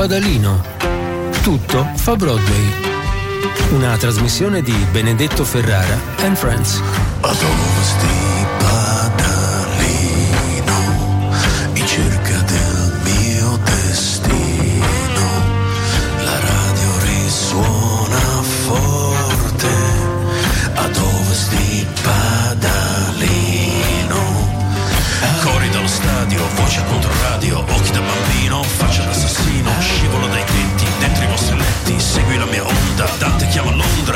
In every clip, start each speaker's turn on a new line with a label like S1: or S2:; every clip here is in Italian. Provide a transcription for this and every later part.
S1: Padalino. Tutto fa Broadway. Una trasmissione di Benedetto Ferrara and Friends.
S2: Ad ovest di Padalino, in cerca del mio destino, la radio risuona forte. Ad ovest di Padalino, cori dallo stadio, voce contro radio, occhi da bambino, faccia d'assassino, scivolo dai tetti, dentro i vostri letti, segui la mia onda, Dante chiama Londra.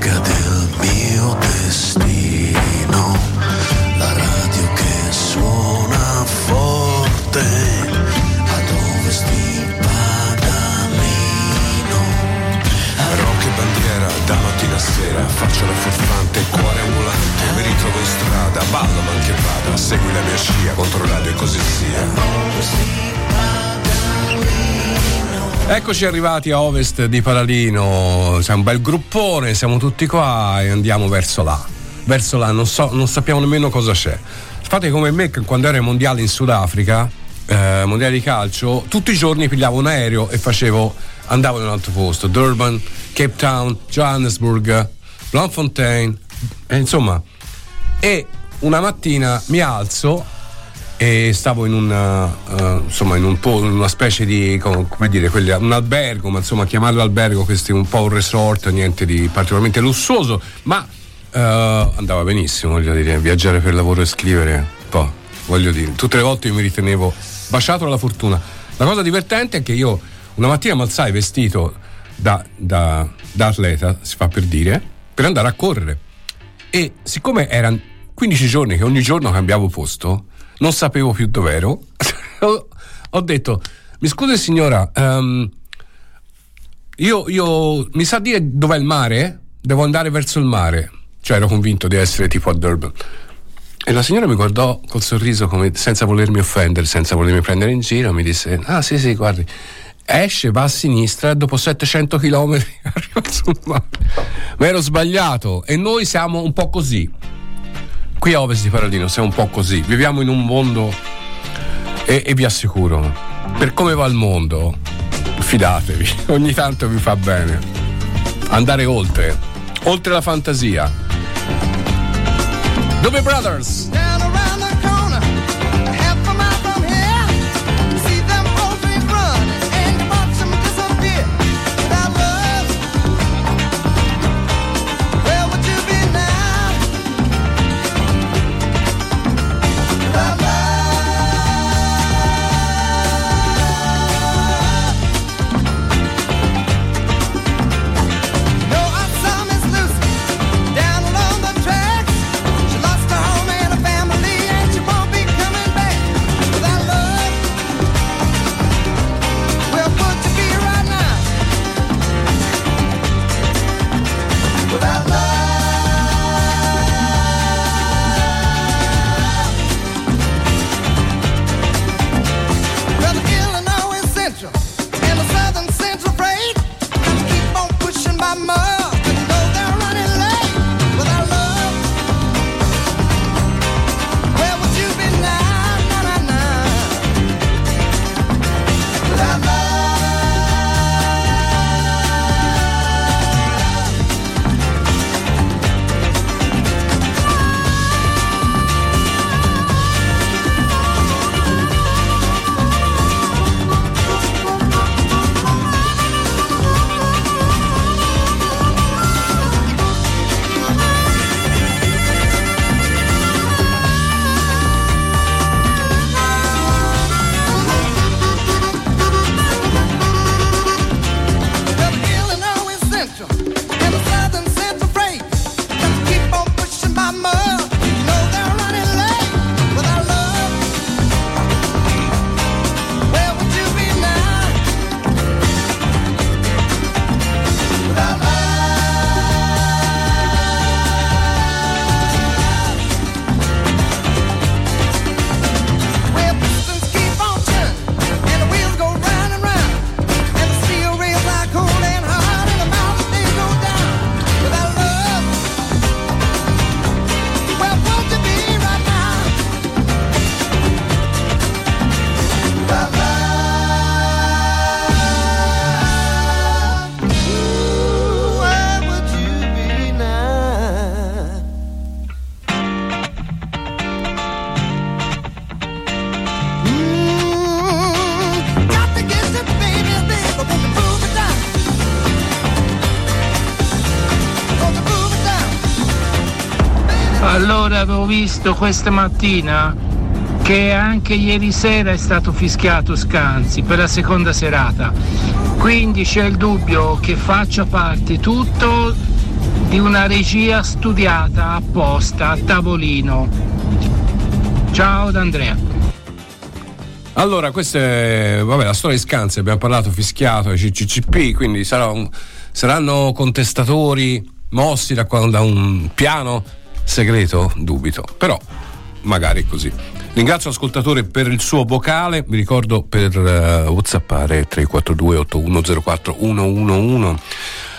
S2: Cerca del mio destino, la radio che suona forte. Ad ovest di Padalino,
S3: Rock e bandiera, da mattina a sera Faccio la furfante, cuore ambulante Mi ritrovo in strada, ballo ma anche vada Segui la mia scia, contro radio e così sia Eccoci arrivati a ovest di Paladino, siamo un bel gruppone, siamo tutti qua e andiamo verso là. Verso là, non, so, non sappiamo nemmeno cosa c'è. Fate come me che quando ero ai mondiali in Sudafrica, eh, mondiali di calcio, tutti i giorni pigliavo un aereo e facevo, andavo in un altro posto, Durban, Cape Town, Johannesburg, Bloemfontein, e insomma. E una mattina mi alzo e stavo in, una, eh, insomma, in, un in una specie di com- come dire quelli- un albergo ma insomma chiamarlo albergo questo è un po' un resort niente di particolarmente lussuoso ma eh, andava benissimo voglio dire viaggiare per lavoro e scrivere po' voglio dire. Tutte le volte io mi ritenevo baciato dalla fortuna. La cosa divertente è che io una mattina mi alzai vestito da, da- da atleta si fa per dire per andare a correre. E siccome erano 15 giorni che ogni giorno cambiavo posto, non sapevo più dov'ero, ho- detto, mi scusi signora, ehm, io, io mi sa dire dov'è il mare? Devo andare verso il mare. Cioè ero convinto di essere tipo a Durban. E la signora mi guardò col sorriso come senza volermi offendere, senza volermi prendere in giro, mi disse, ah sì sì, guardi, esce, va a sinistra e dopo 700 km arriva sul mare. Ma ero sbagliato e noi siamo un po' così. Qui a Ovest di Paradino siamo un po' così, viviamo in un mondo e, e vi assicuro, per come va il mondo, fidatevi, ogni tanto vi fa bene. Andare oltre, oltre la fantasia. Dove Brothers?
S4: Avevo visto questa mattina che anche ieri sera è stato fischiato Scanzi per la seconda serata. Quindi c'è il dubbio che faccia parte tutto di una regia studiata apposta a tavolino. Ciao da Andrea.
S3: Allora, questa è vabbè, la storia di Scanzi, abbiamo parlato fischiato ai CCCP, quindi sarà un- saranno contestatori mossi da, da un piano segreto? Dubito, però magari così. Ringrazio l'ascoltatore per il suo vocale, vi ricordo per uh, whatsappare 342 8104 111.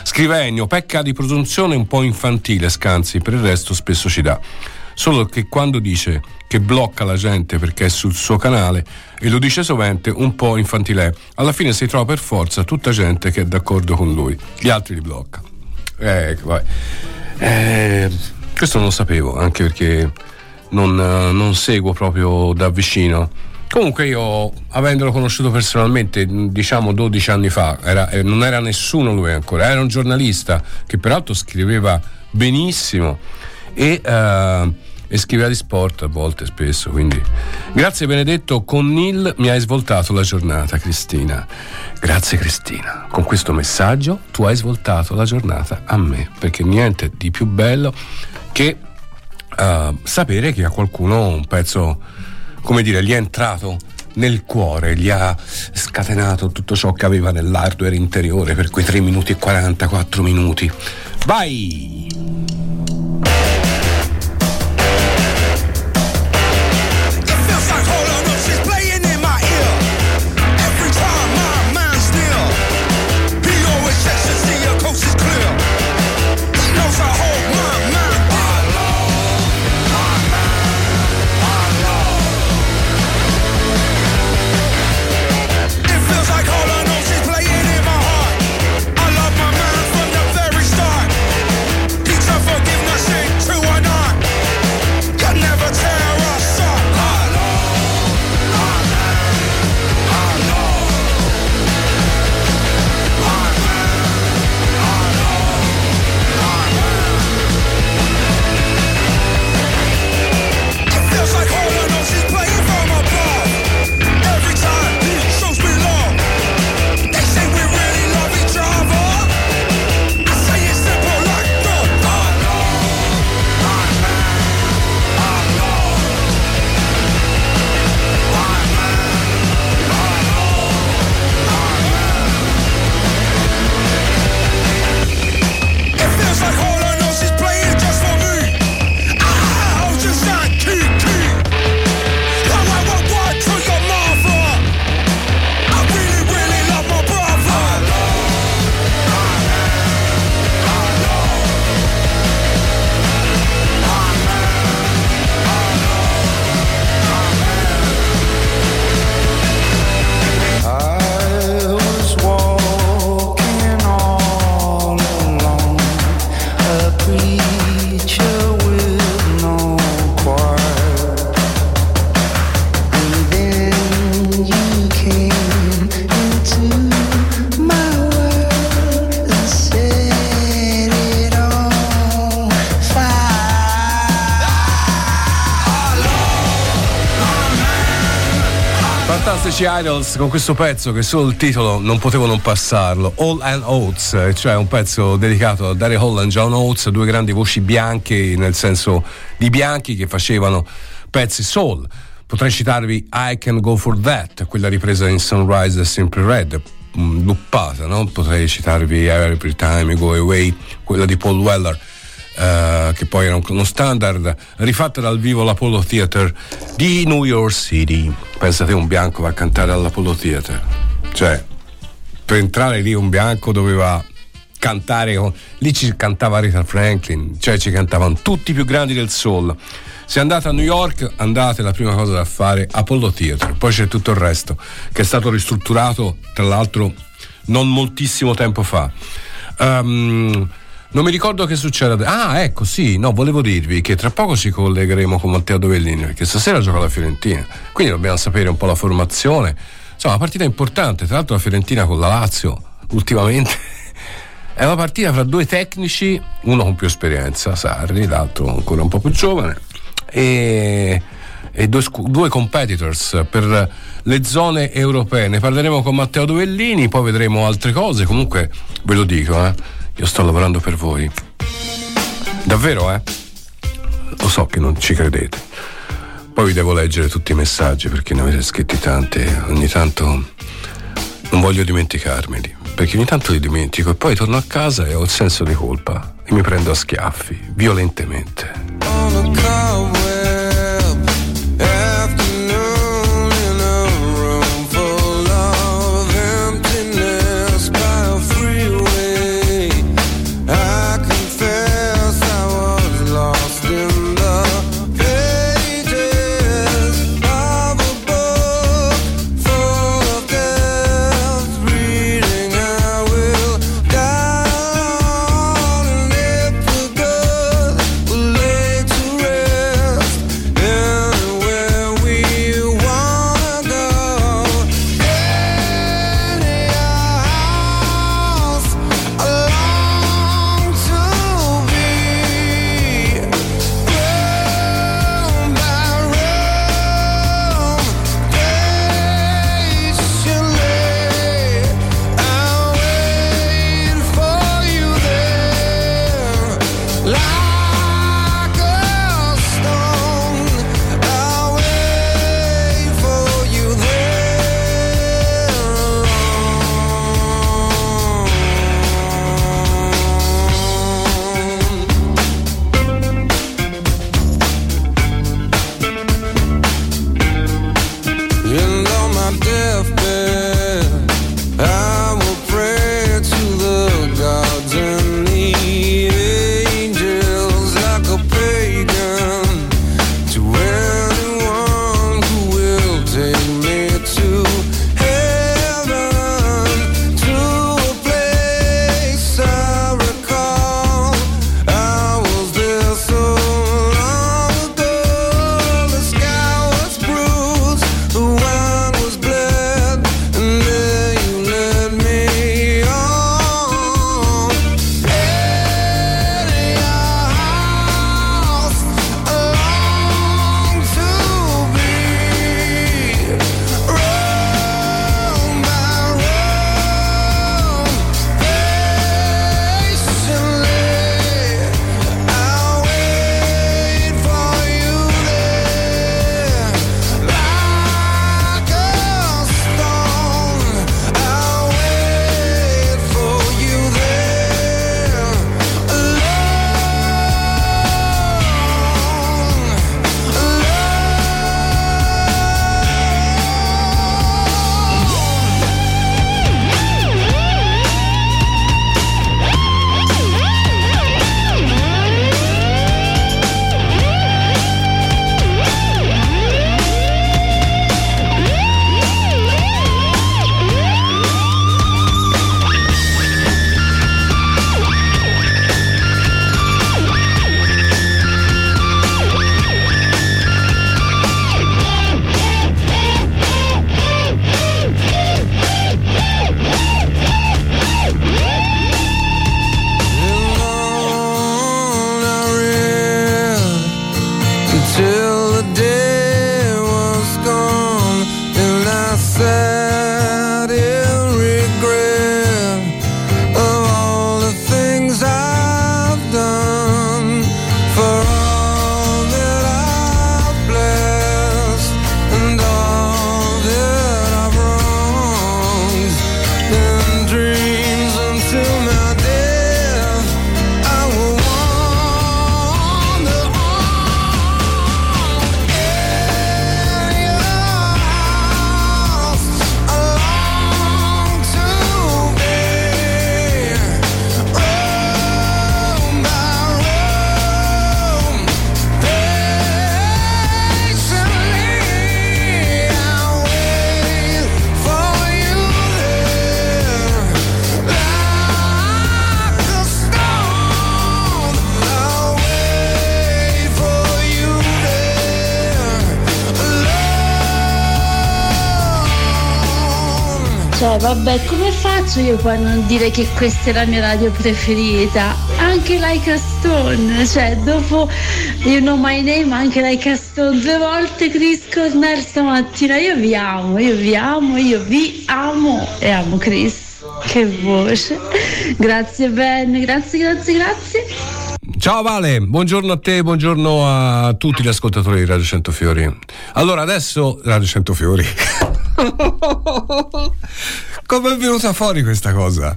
S3: Scrive Ennio, pecca di presunzione un po' infantile Scanzi, per il resto spesso ci dà. Solo che quando dice che blocca la gente perché è sul suo canale e lo dice sovente un po' infantile, è. alla fine si trova per forza tutta gente che è d'accordo con lui, gli altri li blocca. Eh, vabbè. Eh, questo non lo sapevo, anche perché non, eh, non seguo proprio da vicino. Comunque io, avendolo conosciuto personalmente, mh, diciamo 12 anni fa, era- eh, non era nessuno lui ancora, era un giornalista che peraltro scriveva benissimo e, eh, e scriveva di sport a volte, spesso. Quindi grazie Benedetto, con Nil mi hai svoltato la giornata, Cristina. Grazie Cristina, con questo messaggio tu hai svoltato la giornata a me, perché niente di più bello che eh, sapere che a qualcuno un pezzo, come dire, gli è entrato nel cuore, gli ha scatenato tutto ciò che aveva nell'hardware interiore per quei 3 minuti e 44 minuti. Vai! Idols con questo pezzo che solo il titolo non potevo non passarlo. All and Oates, eh, cioè un pezzo dedicato a Daryl Hall e John Oates, due grandi voci bianche, nel senso di bianchi che facevano pezzi soul. Potrei citarvi I Can Go For That, quella ripresa in Sunrise e Simply Red, mm, luppata, no? Potrei citarvi Every Time You Go Away, quella di Paul Weller. eh, che poi era un- uno standard rifatta dal vivo all'Apollo Theater di New York City. Pensate, un bianco va a cantare all'Apollo Theater. Cioè, per entrare lì un bianco doveva cantare, con- lì ci cantava Rita Franklin, cioè ci cantavano tutti i più grandi del soul. Se andate a New York, andate la prima cosa da fare Apollo Theater, poi c'è tutto il resto, che è stato ristrutturato tra l'altro non moltissimo tempo fa. Ehm, non mi ricordo che succede. Ah, ecco, sì, no, volevo dirvi che tra poco ci collegheremo con Matteo Dovellini, perché stasera gioca la Fiorentina. Quindi dobbiamo sapere un po' la formazione. Insomma, una partita importante. Tra l'altro la Fiorentina con la Lazio ultimamente È una partita fra due tecnici, uno con più esperienza, Sarri, l'altro ancora un po' più giovane, e, e due, due competitors per le zone europee. Ne parleremo con Matteo Dovellini, poi vedremo altre cose. Comunque ve lo dico, eh, io sto lavorando per voi. Davvero, eh? Lo so che non ci credete. Poi vi devo leggere tutti i messaggi perché ne avete scritti tanti. Ogni tanto non voglio dimenticarmeli, perché ogni tanto li dimentico e poi torno a casa e ho il senso di colpa e mi prendo a schiaffi, violentemente.
S5: Vabbè, come faccio io poi a non dire che questa è la mia radio preferita? Anche Like a Stone, cioè, dopo You Know My Name, anche Like a Stone, due volte Chris Cornell stamattina. Io vi amo, io vi amo, io vi amo e amo Chris. Che voce. Grazie Ben, grazie, grazie, grazie.
S3: Ciao Vale, buongiorno a te, buongiorno a tutti gli ascoltatori di Radio Centofiori. Allora adesso Radio Centofiori. Come è venuta fuori questa cosa?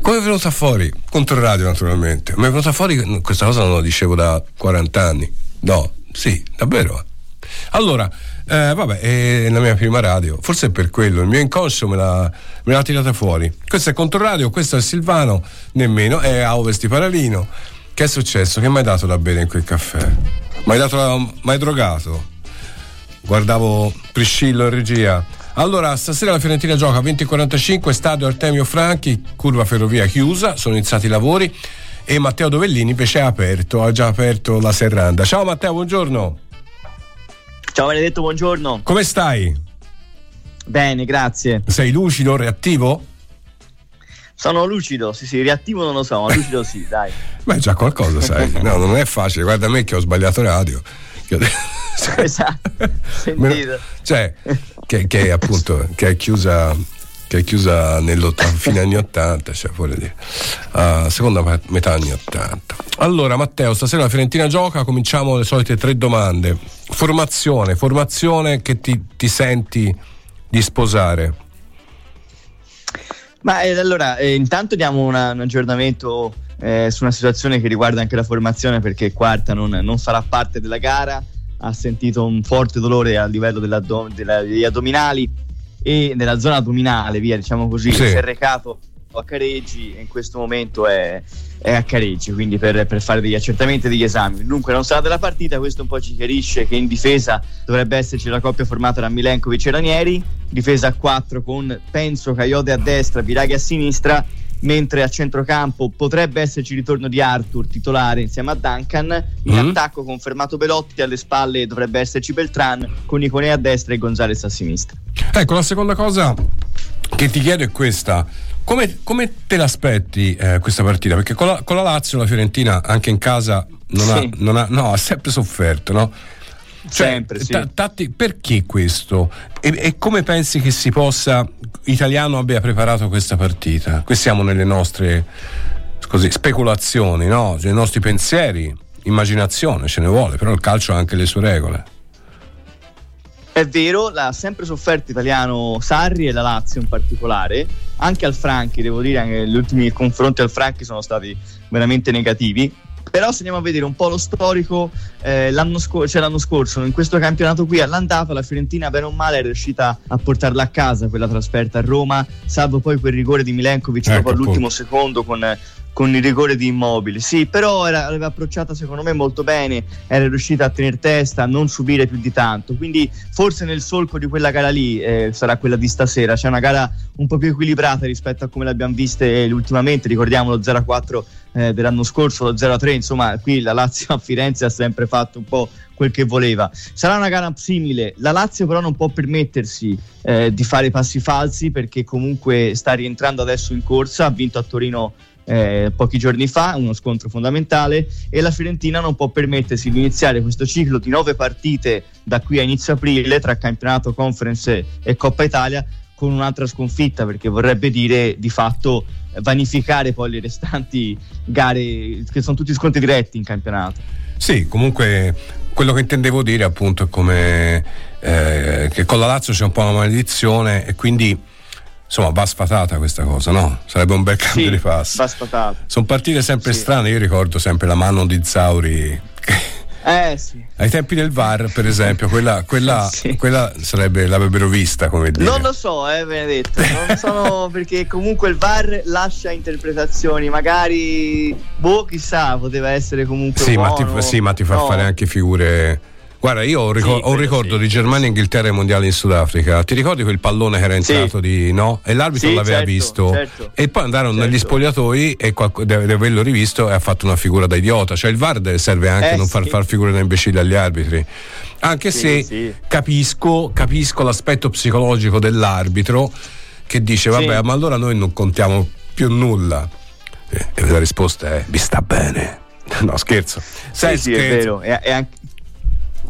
S3: Come è venuta fuori? Contro radio naturalmente. Ma è venuta fuori questa cosa non la dicevo da 40 anni. No, sì, davvero. Allora, eh, vabbè, è la mia prima radio, forse è per quello, il mio inconscio me l'ha, me l'ha tirata fuori. Questo è Controradio, questo è Silvano, nemmeno, è a Ovest di Paralino. Che è successo? Che mi hai dato da bere in quel caffè? Mi mi hai drogato? Guardavo Priscillo in regia. Allora, stasera la Fiorentina gioca a 20.45, stadio Artemio Franchi, curva ferrovia chiusa, sono iniziati i lavori e Matteo Dovellini invece è aperto, ha già aperto la serranda. Ciao Matteo, buongiorno.
S6: Ciao Benedetto, buongiorno.
S3: Come stai?
S6: Bene, grazie.
S3: Sei lucido, reattivo?
S6: Sono lucido, sì, sì, reattivo non lo so, ma lucido sì, dai.
S3: Beh, già qualcosa, sai. No, non è facile. Guarda me che ho sbagliato radio. Ho-
S6: esatto, sentito.
S3: cioè, che, che appunto che è chiusa che è chiusa fine anni 80, cioè vuole dire, ah, seconda metà anni 80. Allora, Matteo, stasera la Fiorentina gioca, cominciamo le solite tre domande. Formazione, formazione che ti, ti senti di sposare.
S6: Ma eh, allora, eh, intanto diamo una- un aggiornamento eh, su una situazione che riguarda anche la formazione perché Quarta non, non farà parte della gara, ha sentito un forte dolore a livello della- degli addominali e nella zona addominale, via diciamo così,
S3: Sì.
S6: si è recato a Careggi e in questo momento è, è a Careggi, quindi per, per fare degli accertamenti e degli esami. Dunque non sarà della partita, questo un po' ci chiarisce che in difesa dovrebbe esserci la coppia formata da Milenkovic e Ranieri, difesa a 4 con Penso, Coyote a destra, Biraghi a sinistra, mentre a centrocampo potrebbe esserci il ritorno di Arthur titolare insieme a Duncan, in
S3: Mm.
S6: attacco confermato Belotti, alle spalle dovrebbe esserci Beltran, con Iconea a destra e Gonzales a sinistra.
S3: Ecco, la seconda cosa che ti chiedo è questa. Come, come te l'aspetti eh, questa partita? Perché con la, con la Lazio la Fiorentina anche in casa non,
S6: Sì.
S3: ha, non ha- no, ha sempre sofferto, no? Cioè,
S6: Sempre, sì.
S3: ta- tatti- perché questo? E, e come pensi che si possa, italiano abbia preparato questa partita? Qui siamo nelle nostre così, speculazioni, no? Nei nostri pensieri, immaginazione, ce ne vuole, però il calcio ha anche le sue regole.
S6: È vero, l'ha sempre sofferto italiano Sarri e la Lazio in particolare, anche al Franchi, devo dire, anche gli ultimi confronti al Franchi sono stati veramente negativi. Però se andiamo a vedere un po' lo storico, eh, l'anno, scor- cioè l'anno scorso, in questo campionato qui all'andata, la Fiorentina bene o male è riuscita a portarla a casa quella trasferta a Roma, salvo poi quel rigore di Milenkovic
S3: Ecco,
S6: dopo all'ultimo secondo con, con il rigore di Immobile. Sì, però era, l'aveva approcciata secondo me molto bene, era riuscita a tenere testa, a non subire più di tanto. Quindi forse nel solco di quella gara lì eh, sarà quella di stasera. C'è una gara un po' più equilibrata rispetto a come l'abbiamo viste eh, ultimamente. Ricordiamo lo 0-4 eh, dell'anno scorso, lo 0-3. Insomma, qui la Lazio a Firenze ha sempre fatto un po' quel che voleva. Sarà una gara simile. La Lazio però non può permettersi eh, di fare passi falsi perché comunque sta rientrando adesso in corsa, ha vinto a Torino eh, pochi giorni fa, uno scontro fondamentale e la Fiorentina non può permettersi di iniziare questo ciclo di nove partite da qui a inizio aprile tra campionato, conference e Coppa Italia con un'altra sconfitta perché vorrebbe dire di fatto vanificare poi le restanti gare che sono tutti scontri diretti in campionato.
S3: Sì, comunque quello che intendevo dire appunto è come eh, che con la Lazio c'è un po' una maledizione e quindi insomma va sfatata questa cosa, no? Sarebbe un bel cambio
S6: Sì,
S3: di passo.
S6: va sfatato.
S3: Sono partite sempre
S6: Sì.
S3: strane, io ricordo sempre la mano di Zauri.
S6: Eh sì.
S3: Ai tempi del VAR, per esempio, quella, quella,
S6: Sì.
S3: quella sarebbe, l'avrebbero vista, come dire.
S6: Non lo so, eh, Benedetto. Non sono perché comunque il VAR lascia interpretazioni. Magari, boh, chissà, poteva essere comunque.
S3: Sì, ma ti,
S6: buono.
S3: sì, ma ti fa
S6: No.
S3: fare anche figure. Guarda, io ho, un ricor-
S6: Sì,
S3: ho un ricordo
S6: sì.
S3: di Germania, Inghilterra e mondiali in Sudafrica. Ti ricordi quel pallone che era
S6: Sì.
S3: entrato di no? E l'arbitro
S6: Sì,
S3: l'aveva
S6: certo,
S3: visto.
S6: certo.
S3: E poi andarono
S6: Certo.
S3: negli spogliatoi e qualco- deve, averlo rivisto e ha fatto una figura da idiota. Cioè il VAR serve anche a
S6: Eh,
S3: non far
S6: sì.
S3: far figure da imbecilli agli arbitri. Anche
S6: Sì,
S3: se
S6: sì.
S3: capisco, capisco l'aspetto psicologico dell'arbitro che dice vabbè
S6: Sì.
S3: ma allora noi non contiamo più nulla Eh, e la risposta è vi sta bene no scherzo Sai,
S6: sì, sì, è
S3: scherzo.
S6: vero. È, è anche...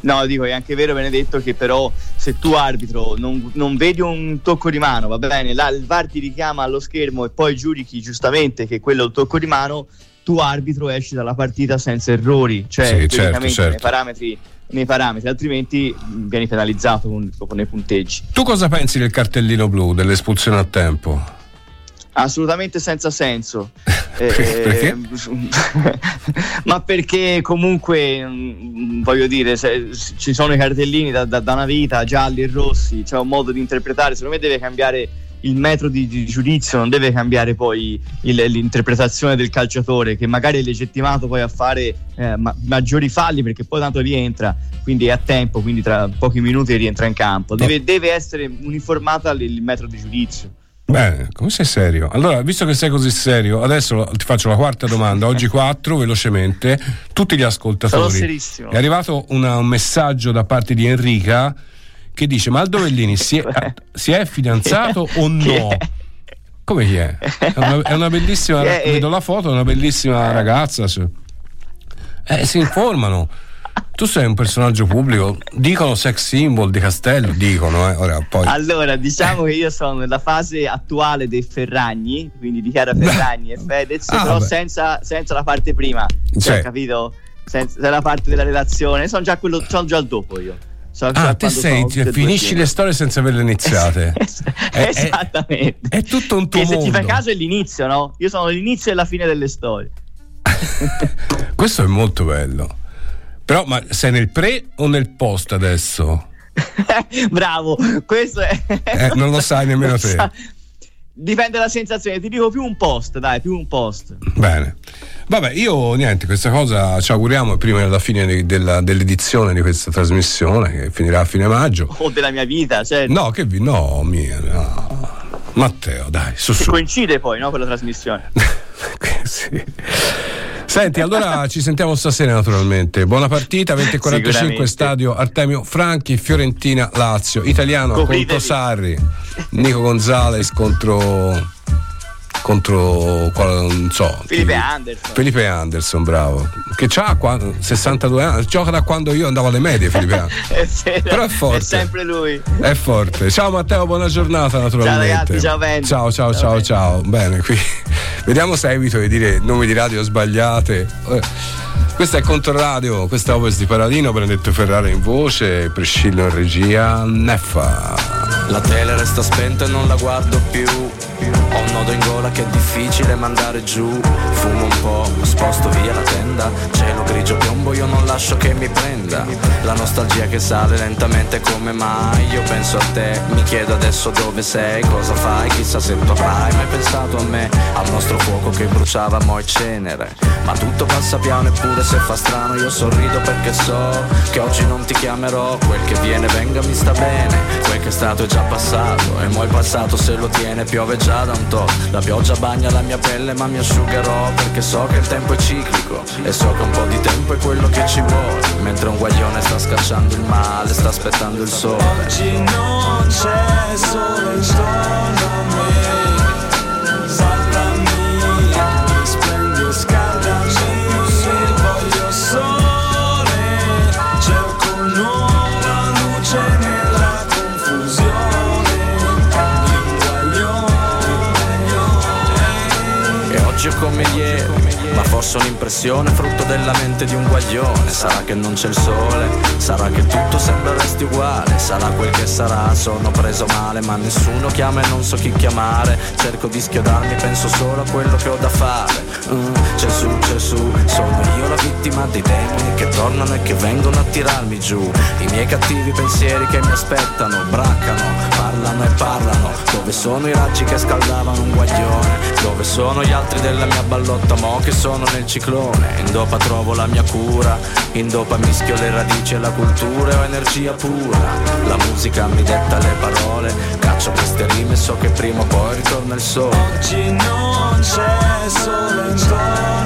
S6: No, dico, è anche vero, Benedetto, che però se tu arbitro non, non vedi un tocco di mano, va bene, là il VAR ti richiama allo schermo e poi giudichi giustamente che quello è il tocco di mano, tu arbitro esci dalla partita senza errori, cioè
S3: Sì, certo, certo.
S6: nei parametri nei parametri, altrimenti vieni penalizzato con, con i punteggi.
S3: tu cosa pensi del cartellino blu dell'espulsione a tempo
S6: Assolutamente senza senso. Eh,
S3: Perché?
S6: ma perché comunque mm, voglio dire, se- ci sono i cartellini da, da- da una vita, gialli e rossi, c'è un modo di interpretare, secondo me deve cambiare il metro di, di giudizio, non deve cambiare poi il- l'interpretazione del calciatore che magari è legittimato poi a fare eh, ma- maggiori falli perché poi tanto rientra, quindi è a tempo, quindi tra pochi minuti rientra in campo. Deve, deve essere uniformata il metro di giudizio.
S3: Bene, come sei serio? Allora, visto che sei così serio, adesso ti faccio la quarta domanda. Oggi quattro, velocemente, tutti gli
S6: Sono
S3: ascoltatori.
S6: serissimo.
S3: È arrivato una- un messaggio da parte di Enrica che dice: Ma il Dovellini si è, si è fidanzato o no? Come chi è? È una, è una bellissima. Vedo la foto, è una bellissima ragazza. sì. Eh, si informano. Tu sei un personaggio pubblico, dicono sex symbol di Castello, dicono, eh. Ora poi.
S6: Allora, diciamo che io sono nella fase attuale dei Ferragni, quindi di Chiara Ferragni e Fedez,
S3: Ah,
S6: però senza, senza la parte prima,
S3: Sì.
S6: cioè, capito? Senza la parte della relazione, sono già quello, sono già il dopo io. Già
S3: Ah, te
S6: tutte e
S3: finisci le storie senza averle iniziate. È- è-
S6: Esattamente.
S3: È, tutto un tuo
S6: che se ti
S3: mondo.
S6: fai caso è l'inizio, no? Io sono l'inizio e la fine delle storie.
S3: Questo è molto bello. Però, ma sei nel pre o nel post adesso?
S6: Bravo, questo è.
S3: Eh, non lo sai nemmeno te.
S6: sa- Dipende dalla sensazione, ti dico più un post, dai, più un post.
S3: Bene. Vabbè, io niente, questa cosa ci auguriamo prima della fine di- della- dell'edizione di questa trasmissione che finirà a fine maggio.
S6: O della mia vita, cioè.
S3: No, che vi no, mia, no. Matteo, dai, su su.
S6: coincide poi, no, con la trasmissione.
S3: Sì. Senti, allora ci sentiamo stasera naturalmente. Buona partita, 20.45
S6: Sicuramente.
S3: stadio Artemio Franchi, Fiorentina, Lazio, italiano
S6: Copritevi.
S3: contro Sarri, Nico Gonzalez contro contro qual- non so
S6: Felipe
S3: chi-
S6: Anderson.
S3: Felipe Anderson, bravo. Che ha 62 anni, gioca da quando io andavo alle medie, Felipe Anderson.
S6: È vero,
S3: Però è forte.
S6: È sempre lui.
S3: È forte. Ciao Matteo, buona giornata naturalmente.
S6: Ciao ragazzi, ciao Ben.
S3: Ciao, ciao,
S6: Ciao,
S3: ciao,
S6: Ben.
S3: ciao. Bene, qui vediamo se evito di dire nomi di radio sbagliate. Eh, Questa è Controradio, questa è Ovest di Paradino, Benedetto Ferrara in voce, Priscillo in regia, Neffa.
S7: La tele resta spenta e non la guardo più. Ho un nodo in gola che è difficile mandare giù. Fumo un po', sposto via la tenda. Cielo grigio piombo, io non lascio che mi prenda. La nostalgia che sale lentamente come mai. Io penso a te, mi chiedo adesso dove sei, cosa fai, chissà se tu avrai mai pensato a me. Al nostro fuoco che bruciava mo' e cenere. Ma tutto passa piano eppure se fa strano io sorrido perché so che oggi non ti chiamerò. Quel che viene venga mi sta bene. Quel che è stato è già passato. E mo' il passato se lo tiene piove già da un to'. La pioggia bagna la mia pelle ma mi asciugherò. Perché so che il tempo è ciclico. E so che un po' di tempo è quello che ci vuole. Mentre un guaglione sta scacciando il male, sta aspettando il sole.
S8: Oggi non c'è solo intorno a me
S7: come ieri, ma forse un'impressione frutto della mente di un guaglione. Sarà che non c'è il sole, sarà che tutto sembra resti uguale, sarà quel che sarà, sono preso male, ma nessuno chiama e non so chi chiamare. Cerco di schiodarmi, penso solo a quello che ho da fare. Mm, c'è su, sono io la vittima dei demoni che tornano e che vengono a tirarmi giù. I miei cattivi pensieri che mi aspettano, braccano, parlano e parlano. Dove sono i raggi che scaldavano un guaglione? Dove sono gli altri della mia ballotta mo che sono nel ciclone? In dopa trovo la mia cura, in dopa mischio le radici e la cultura e ho energia pura. La musica mi detta le parole, caccio queste rime so che prima o poi ritorna il sole.
S8: Oggi non c'è solo intorno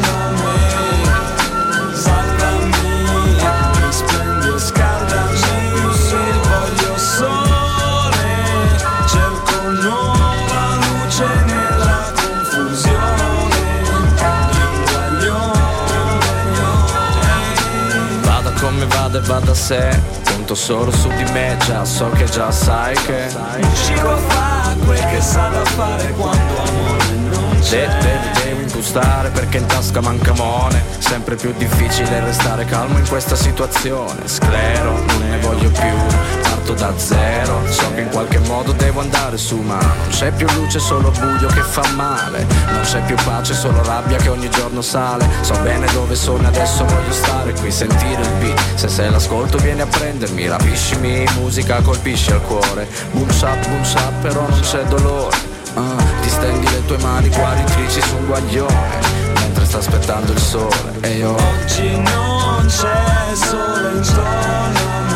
S7: va da sé. Conto solo su di me, già so che già sai che
S8: Riuscivo a fare quel che sa da fare quando amore non c'è.
S7: De- de- devo impostare perché in tasca manca mone Sempre più difficile restare calmo in questa situazione. Sclero, non ne voglio più Parto da zero. So che in qualche modo devo andare su ma Non c'è più luce, solo buio che fa male. Non c'è più pace, solo rabbia che ogni giorno sale. So bene dove sono adesso voglio stare qui Sentire il beat. Se se l'ascolto vieni a prendermi. Rapiscimi, musica colpisce al cuore. Boom shap, boom shap, però non c'è dolore. Ah, ti stendi le tue mani guaritrici su un guaglione Mentre sta aspettando il sole. E io
S8: Oggi non c'è sole intorno a me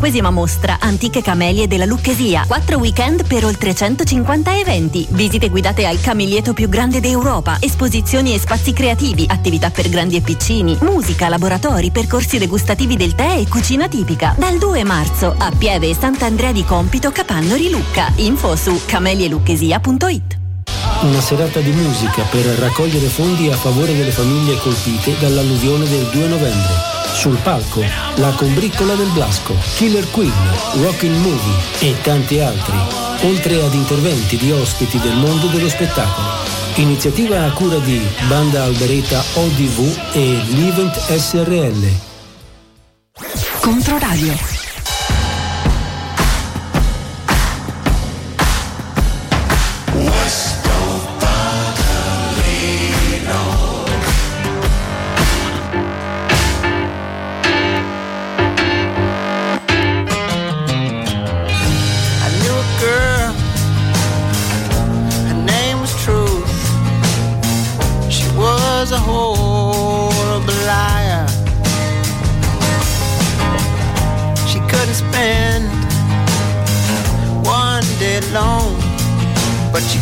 S9: 35esima mostra Antiche Camelie della Lucchesia. 4 weekend per oltre 150 eventi. Visite guidate al camelietto più grande d'Europa. Esposizioni e spazi creativi. Attività per grandi e piccini. Musica, laboratori, percorsi degustativi del tè e cucina tipica. Dal 2 marzo a Pieve e Sant'Andrea di Compito, Capannori Lucca. Info su camelielucchesia.it.
S1: Una serata di musica per raccogliere fondi a favore delle famiglie colpite dall'alluvione del 2 novembre. Sul palco, La Combriccola del Blasco, Killer Queen, Rockin' Movie e tanti altri, oltre ad interventi di ospiti del mondo dello spettacolo. Iniziativa a cura di Banda Albereta ODV e Livent SRL.
S9: Controradio.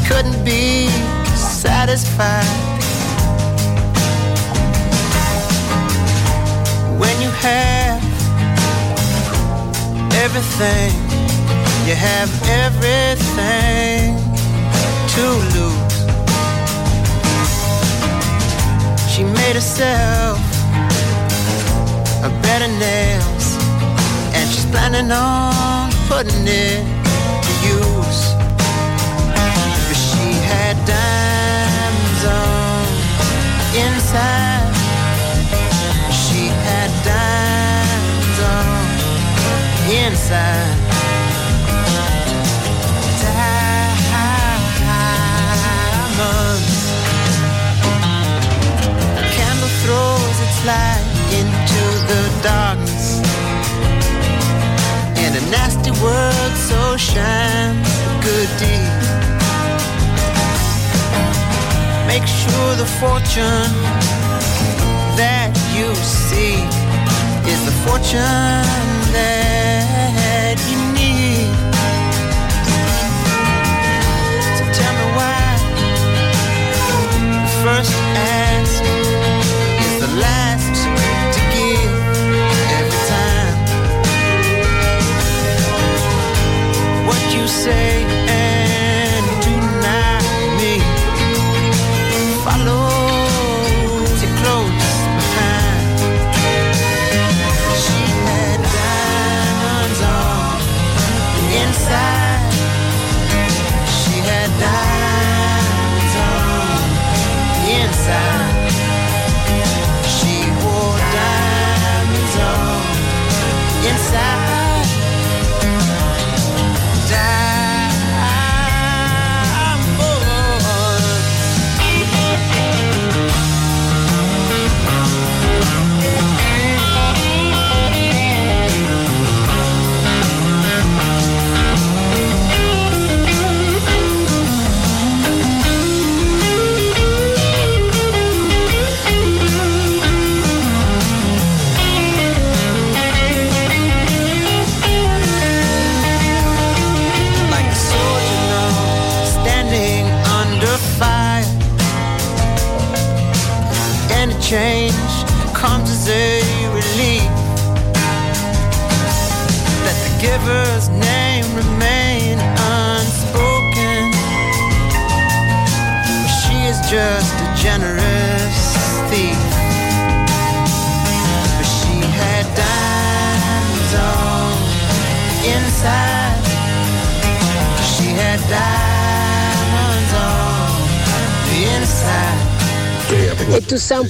S10: Couldn't be satisfied. When you have everything you have everything to lose. She made herself a bed of nails, and she's planning on putting it She had diamonds on inside. diamonds. Candle throws its light into the darkness, and a nasty so shines a good deed. Make sure the fortune you see is the fortune that you need.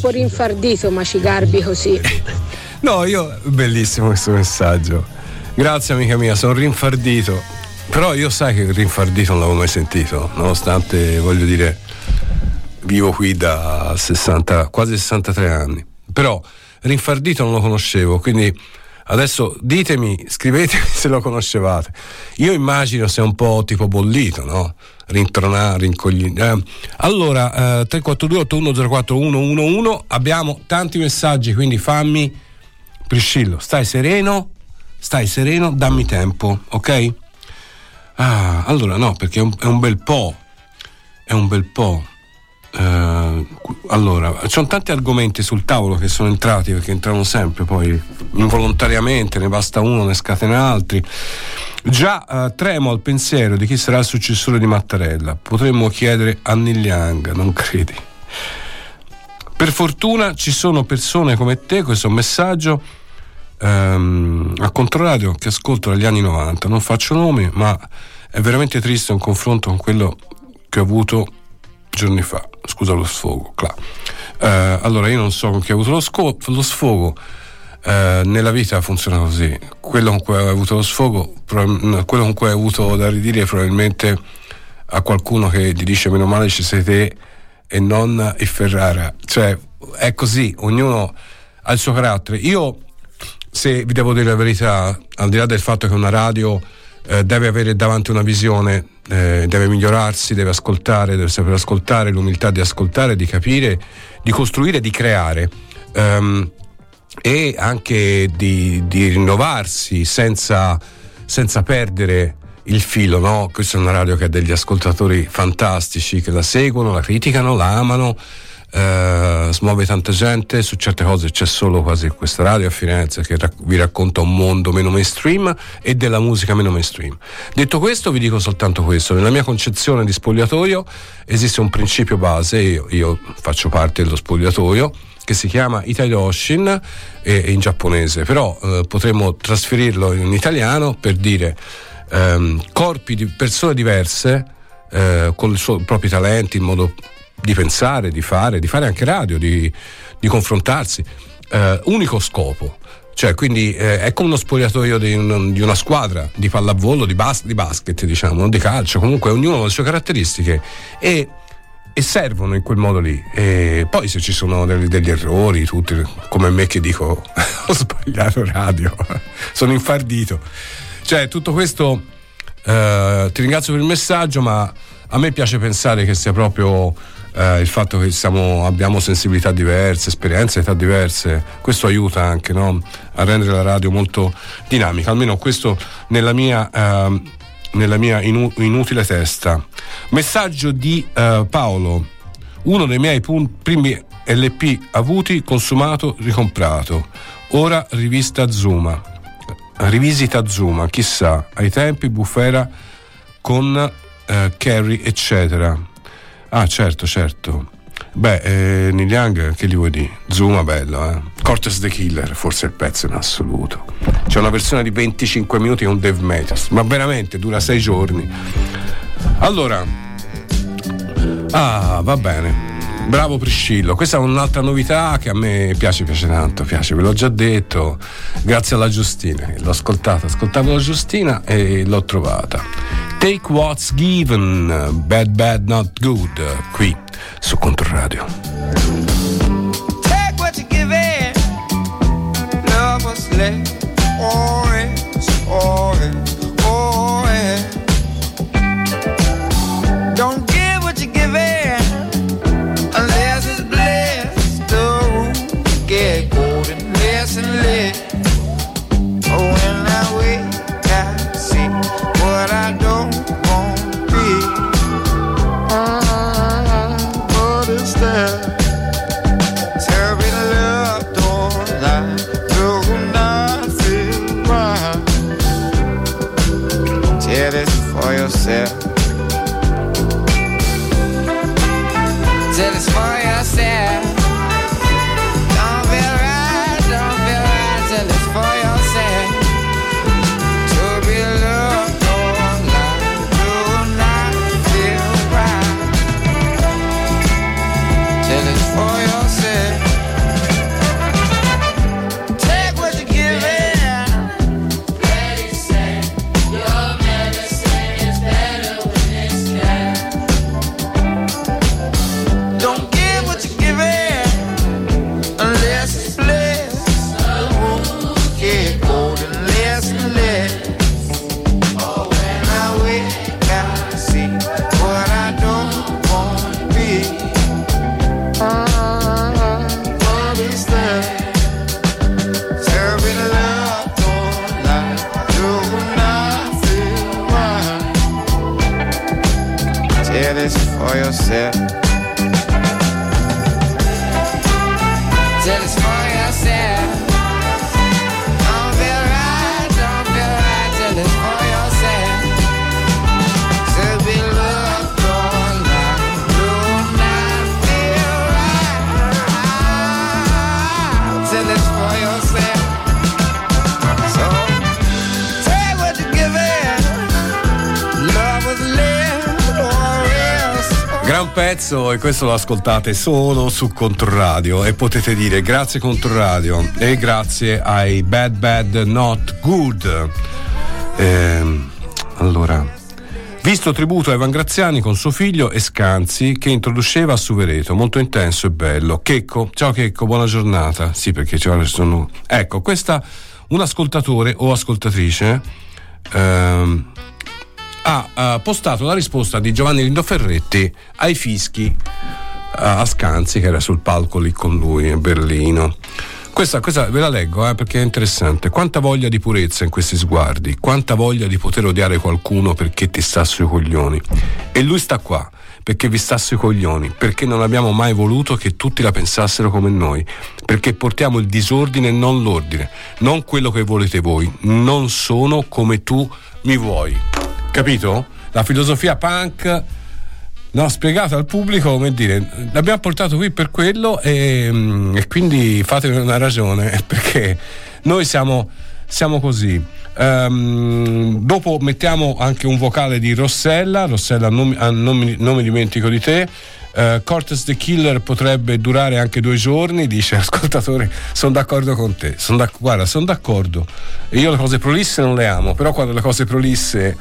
S11: Tu sei un po' rinfardito, ma ci garbi così.
S3: No, io bellissimo questo messaggio. Grazie amica mia, sono rinfardito. Però io sai che rinfardito non l'avevo mai sentito, nonostante voglio dire vivo qui da 60, quasi 63 anni. Però rinfardito non lo conoscevo, quindi adesso ditemi, scrivetemi se lo conoscevate. Io immagino sia un po' tipo bollito, no? Rintronato, rincoglito. Eh, allora, eh, 342 8104 111 abbiamo tanti messaggi, quindi fammi Priscillo, stai sereno, stai sereno, dammi tempo, ok? Ah, allora no, perché è un, è un bel po', è un bel po'. Eh, allora, ci sono tanti argomenti sul tavolo che sono entrati perché entrano sempre, poi involontariamente ne basta uno, ne scatena altri. Già eh, tremo al pensiero di chi sarà il successore di Mattarella. Potremmo chiedere a Neil Young, non credi? Per fortuna ci sono persone come te, questo messaggio ehm, a Controradio che ascolto dagli anni 90. Non faccio nomi, ma è veramente triste un confronto con quello che ho avuto giorni fa. Scusa lo sfogo, Cla. Eh, allora, io non so con chi ho avuto lo, sco- lo sfogo. Eh, nella vita funziona così. Quello con cui hai avuto lo sfogo, quello con cui hai avuto da ridire probabilmente a qualcuno che gli dice meno male ci sei te e non il Ferrara. Cioè, è così, ognuno ha il suo carattere. Io, se vi devo dire la verità, al di là del fatto che una radio eh, deve avere davanti una visione, eh, deve migliorarsi, deve ascoltare, deve saper ascoltare, l'umiltà di ascoltare, di capire, di costruire, di creare. Ehm, e anche di, di rinnovarsi senza, senza perdere il filo, no? Questa è una radio che ha degli ascoltatori fantastici che la seguono, la criticano, la amano, eh, smuove tanta gente, su certe cose c'è solo quasi questa radio a Firenze che rac- vi racconta un mondo meno mainstream e della musica meno mainstream. Detto questo vi dico soltanto questo, nella mia concezione di spogliatoio esiste un principio base, io, io faccio parte dello spogliatoio, che si chiama Itaidoshin e, in giapponese, però eh, potremmo trasferirlo in italiano per dire ehm, corpi di persone diverse eh, con i propri talenti, il modo di pensare, di fare, di fare anche radio, di, di confrontarsi, eh, unico scopo. Cioè, quindi eh, è come uno spogliatoio di, un- di una squadra di pallavolo, di, bas- di basket, diciamo, non di calcio, comunque ognuno ha le sue caratteristiche e e servono in quel modo lì. E poi se ci sono degli, degli errori, tutti, come me che dico ho sbagliato radio, sono infardito. Cioè, tutto questo eh, ti ringrazio per il messaggio, ma a me piace pensare che sia proprio eh, il fatto che siamo- abbiamo sensibilità diverse, esperienze, età diverse, questo aiuta anche no? a rendere la radio molto dinamica, almeno questo nella mia, ehm, nella mia inu- inutile testa. Messaggio di eh, Paolo, uno dei miei pun- primi LP avuti, consumato, ricomprato. Ora rivista Zuma. Rivisita Zuma, chissà, ai tempi Bufera con eh, Carrie, eccetera. Ah, certo, certo. Beh, eh, Neil Young, che gli vuoi dire? Zuma, bello, eh. Cortes the Killer, forse il pezzo in assoluto. C'è una versione di 25 minuti con Dave Matthews, ma veramente dura 6 giorni. Allora, ah, va bene. Bravo Priscillo, questa è un'altra novità che a me piace, piace tanto, piace, ve l'ho già detto, grazie alla Giustina, l'ho ascoltata, ascoltavo la Giustina e l'ho trovata. Take What's Given, Bad Bad Not Good, qui su Controradio.
S12: Take what you give in. Love was left
S3: pezzo e questo lo ascoltate solo su Controradio e potete dire grazie Controradio e grazie ai Bad Bad Not Good. Ehm, allora, visto tributo a Evan Graziani con suo figlio e Scanzi che introduceva a Suvereto, molto intenso e bello. Checco, ciao Checco, buona giornata. Sì, perché ci sono... Ecco, questa un ascoltatore o ascoltatrice ehm, ha eh, postato la risposta di Giovanni Lindo Ferretti ai fischi eh, a Scanzi che era sul palco lì con lui a Berlino. Questa, questa ve la leggo eh, perché è interessante. Quanta voglia di purezza in questi sguardi, quanta voglia di poter odiare qualcuno perché ti sta sui coglioni. E lui sta qua perché vi sta sui coglioni, perché non abbiamo mai voluto che tutti la pensassero come noi, perché portiamo il disordine e non l'ordine, non quello che volete voi, non sono come tu mi vuoi. Capito? La filosofia punk no, spiegata al pubblico come dire l'abbiamo portato qui per quello e, mm, e quindi fatevi una ragione perché noi siamo, siamo così Ehm, dopo mettiamo anche un vocale di Rossella Rossella non, ah, non non mi dimentico di te Eh, Cortes the Killer potrebbe durare anche due giorni, dice l'ascoltatore. Sono d'accordo con te. Son d'ac- guarda, sono d'accordo. Io le cose prolisse non le amo, però quando le cose prolisse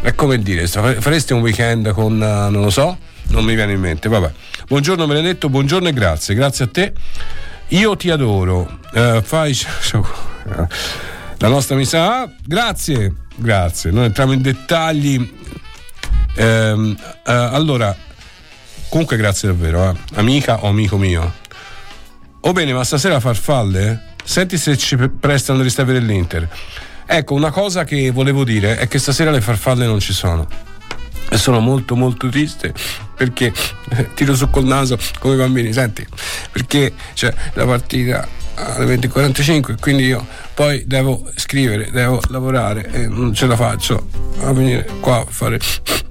S3: è come dire, fa- faresti un weekend con, eh, non lo so, non mi viene in mente. Vabbè. Buongiorno Benedetto, buongiorno e grazie. Grazie a te. Io ti adoro. Eh, fai la nostra missa. Ah, grazie, grazie. Non entriamo in dettagli. Ehm, eh, allora, comunque grazie davvero, eh. amica o amico mio. Oh bene, ma stasera farfalle? Senti se ci pre- prestano le riserve dell'Inter. Ecco, una cosa che volevo dire è che stasera le farfalle non ci sono. E sono molto molto triste perché eh, tiro su col naso come i bambini, senti? Perché cioè, la partita alle 20.45 quindi io poi devo scrivere, devo lavorare e non ce la faccio a venire qua a fare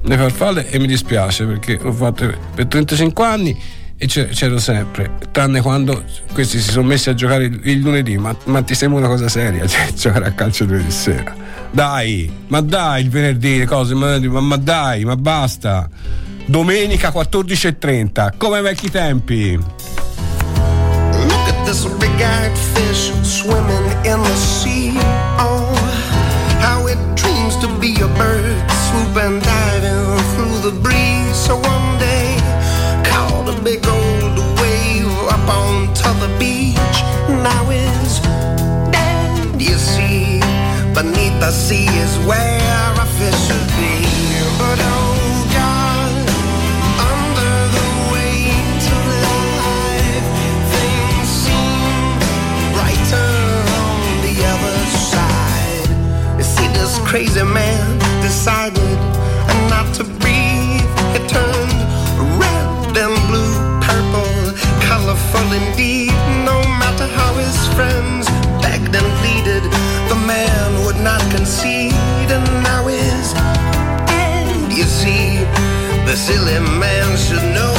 S3: le farfalle e mi dispiace perché l'ho fatto per 35 anni e c'ero sempre, tranne quando questi si sono messi a giocare il, lunedì, ma, ma ti sembra una cosa seria, cioè giocare a calcio lunedì sera. Dai, ma dai il venerdì, le cose, ma, ma- dai, ma basta. Domenica 14.30, come ai vecchi tempi.
S10: Look at this big-eyed fish swimming in the sea. Oh, how it dreams to be a bird, swooping, diving through the breeze. So The sea is where I should be. But oh God, under the weight of life, things seem brighter on the other side. You see, this crazy man decided the silly man should know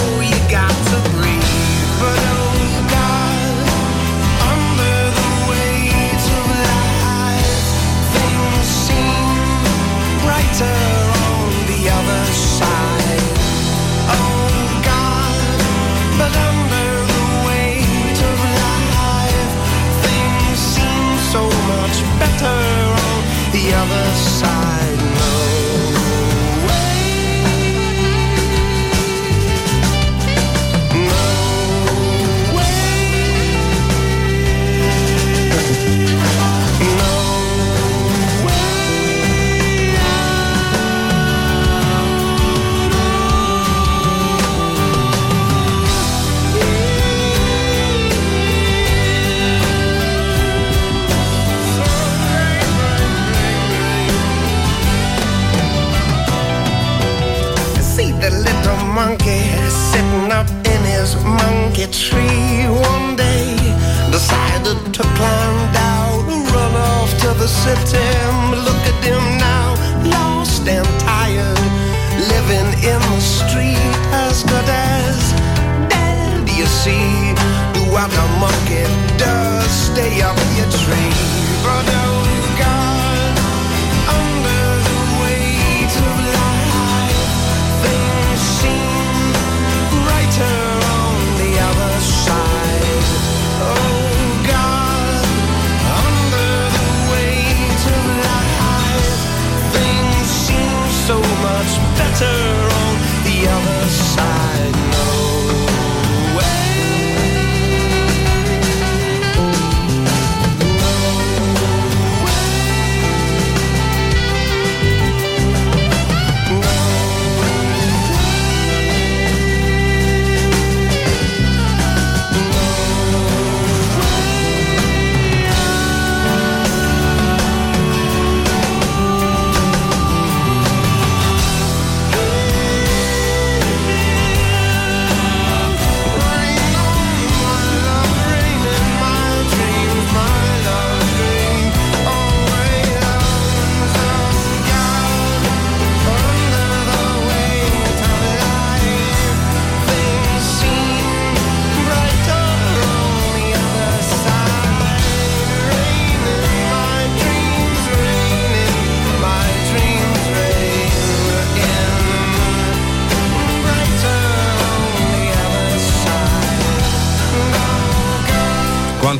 S10: little monkey sitting up in his monkey tree one day. Decided to climb down run off to the city look at him now lost and tired living in the street as good as dead you see. Do what a monkey does stay up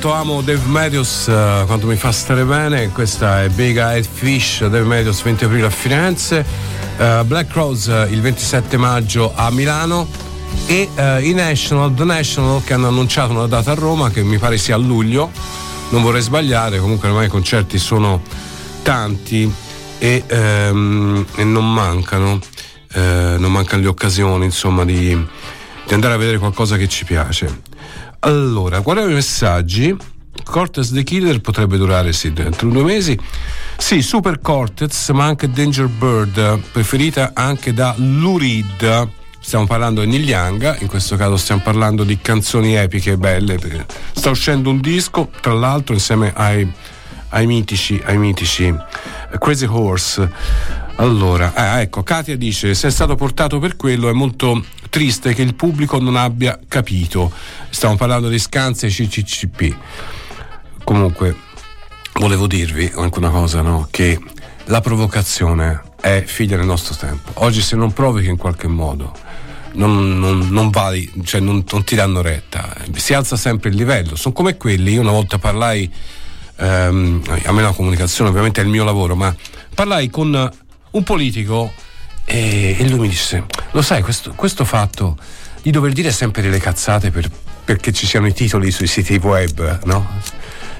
S3: Quanto amo Dave Matthews, eh, quanto mi fa stare bene, questa è Big Eyed Fish, Dave Matthews 20 aprile a Firenze, eh, Black Rose eh, il 27 maggio a Milano. E i National, The National che hanno annunciato una data a Roma che mi pare sia a luglio, non vorrei sbagliare, comunque ormai i concerti sono tanti e, ehm, e non mancano, non mancano le occasioni insomma di, di andare a vedere qualcosa che ci piace. Allora, guardiamo i messaggi. Cortez the Killer potrebbe durare sì, dentro due mesi. Sì, Super Cortez, ma anche Danger Bird, preferita anche da Lurid. stiamo parlando di Neil Young, in questo caso stiamo parlando di canzoni epiche e belle. Sta uscendo un disco, tra l'altro, insieme ai, ai mitici, ai mitici Crazy Horse. Allora, ah, ecco, Katia dice: Se è stato portato per quello, è molto triste che il pubblico non abbia capito. Stiamo parlando di Scanzi e CCCP. Comunque, volevo dirvi anche una cosa, no? Che la provocazione è figlia del nostro tempo. Oggi se non provochi in qualche modo, non, non- non vali, cioè non, non ti danno retta, si alza sempre il livello. Sono come quelli, io una volta parlai, ehm, a me la comunicazione ovviamente è il mio lavoro, ma parlai con un politico e, e lui mi disse, lo sai, questo, questo fatto di dover dire sempre delle cazzate per- perché ci siano i titoli sui siti web, no?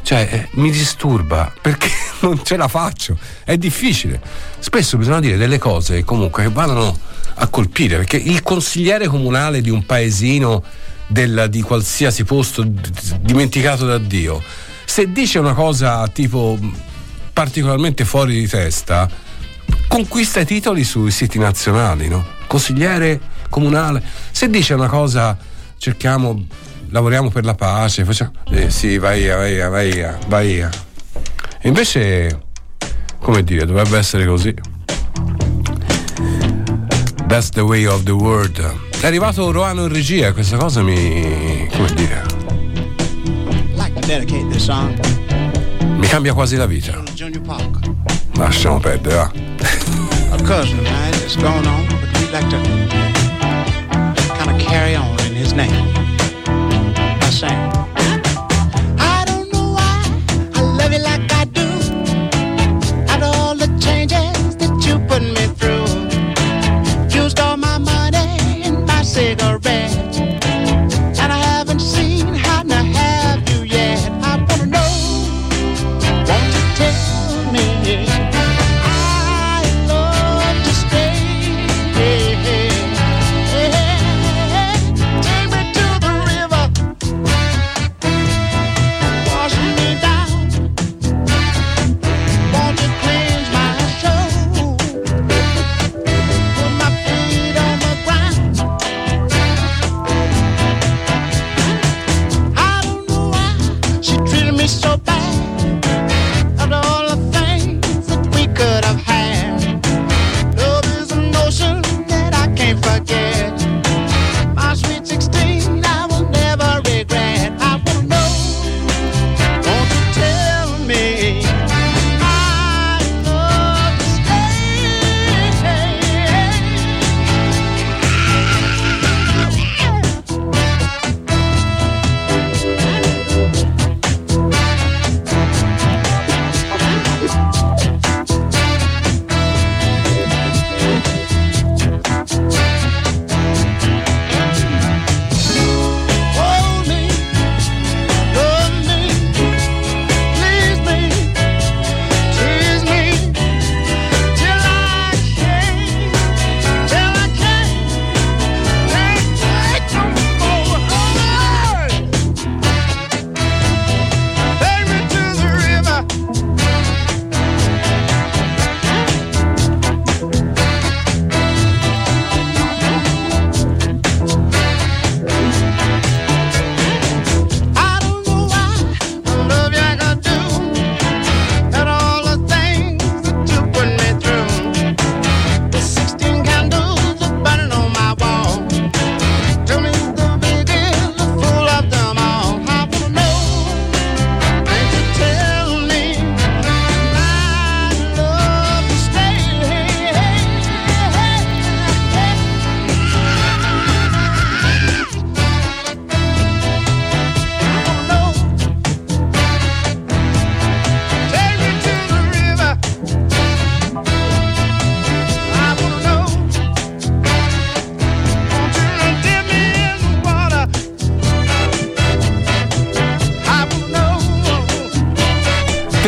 S3: Cioè, eh, mi disturba perché non ce la faccio, è difficile. Spesso bisogna dire delle cose comunque che vadano a colpire, perché il consigliere comunale di un paesino del- di qualsiasi posto d- dimenticato da Dio, se dice una cosa tipo particolarmente fuori di testa, conquista i titoli sui siti nazionali, no? Consigliere comunale, se dice una cosa, cerchiamo, lavoriamo per la pace, facciamo, eh, sì, vai vai vai vai invece, come dire, dovrebbe essere così. That's the way of the world. È arrivato Roano in regia, questa cosa mi. come dire. Mi cambia quasi la vita. Lasciamo perdere, va.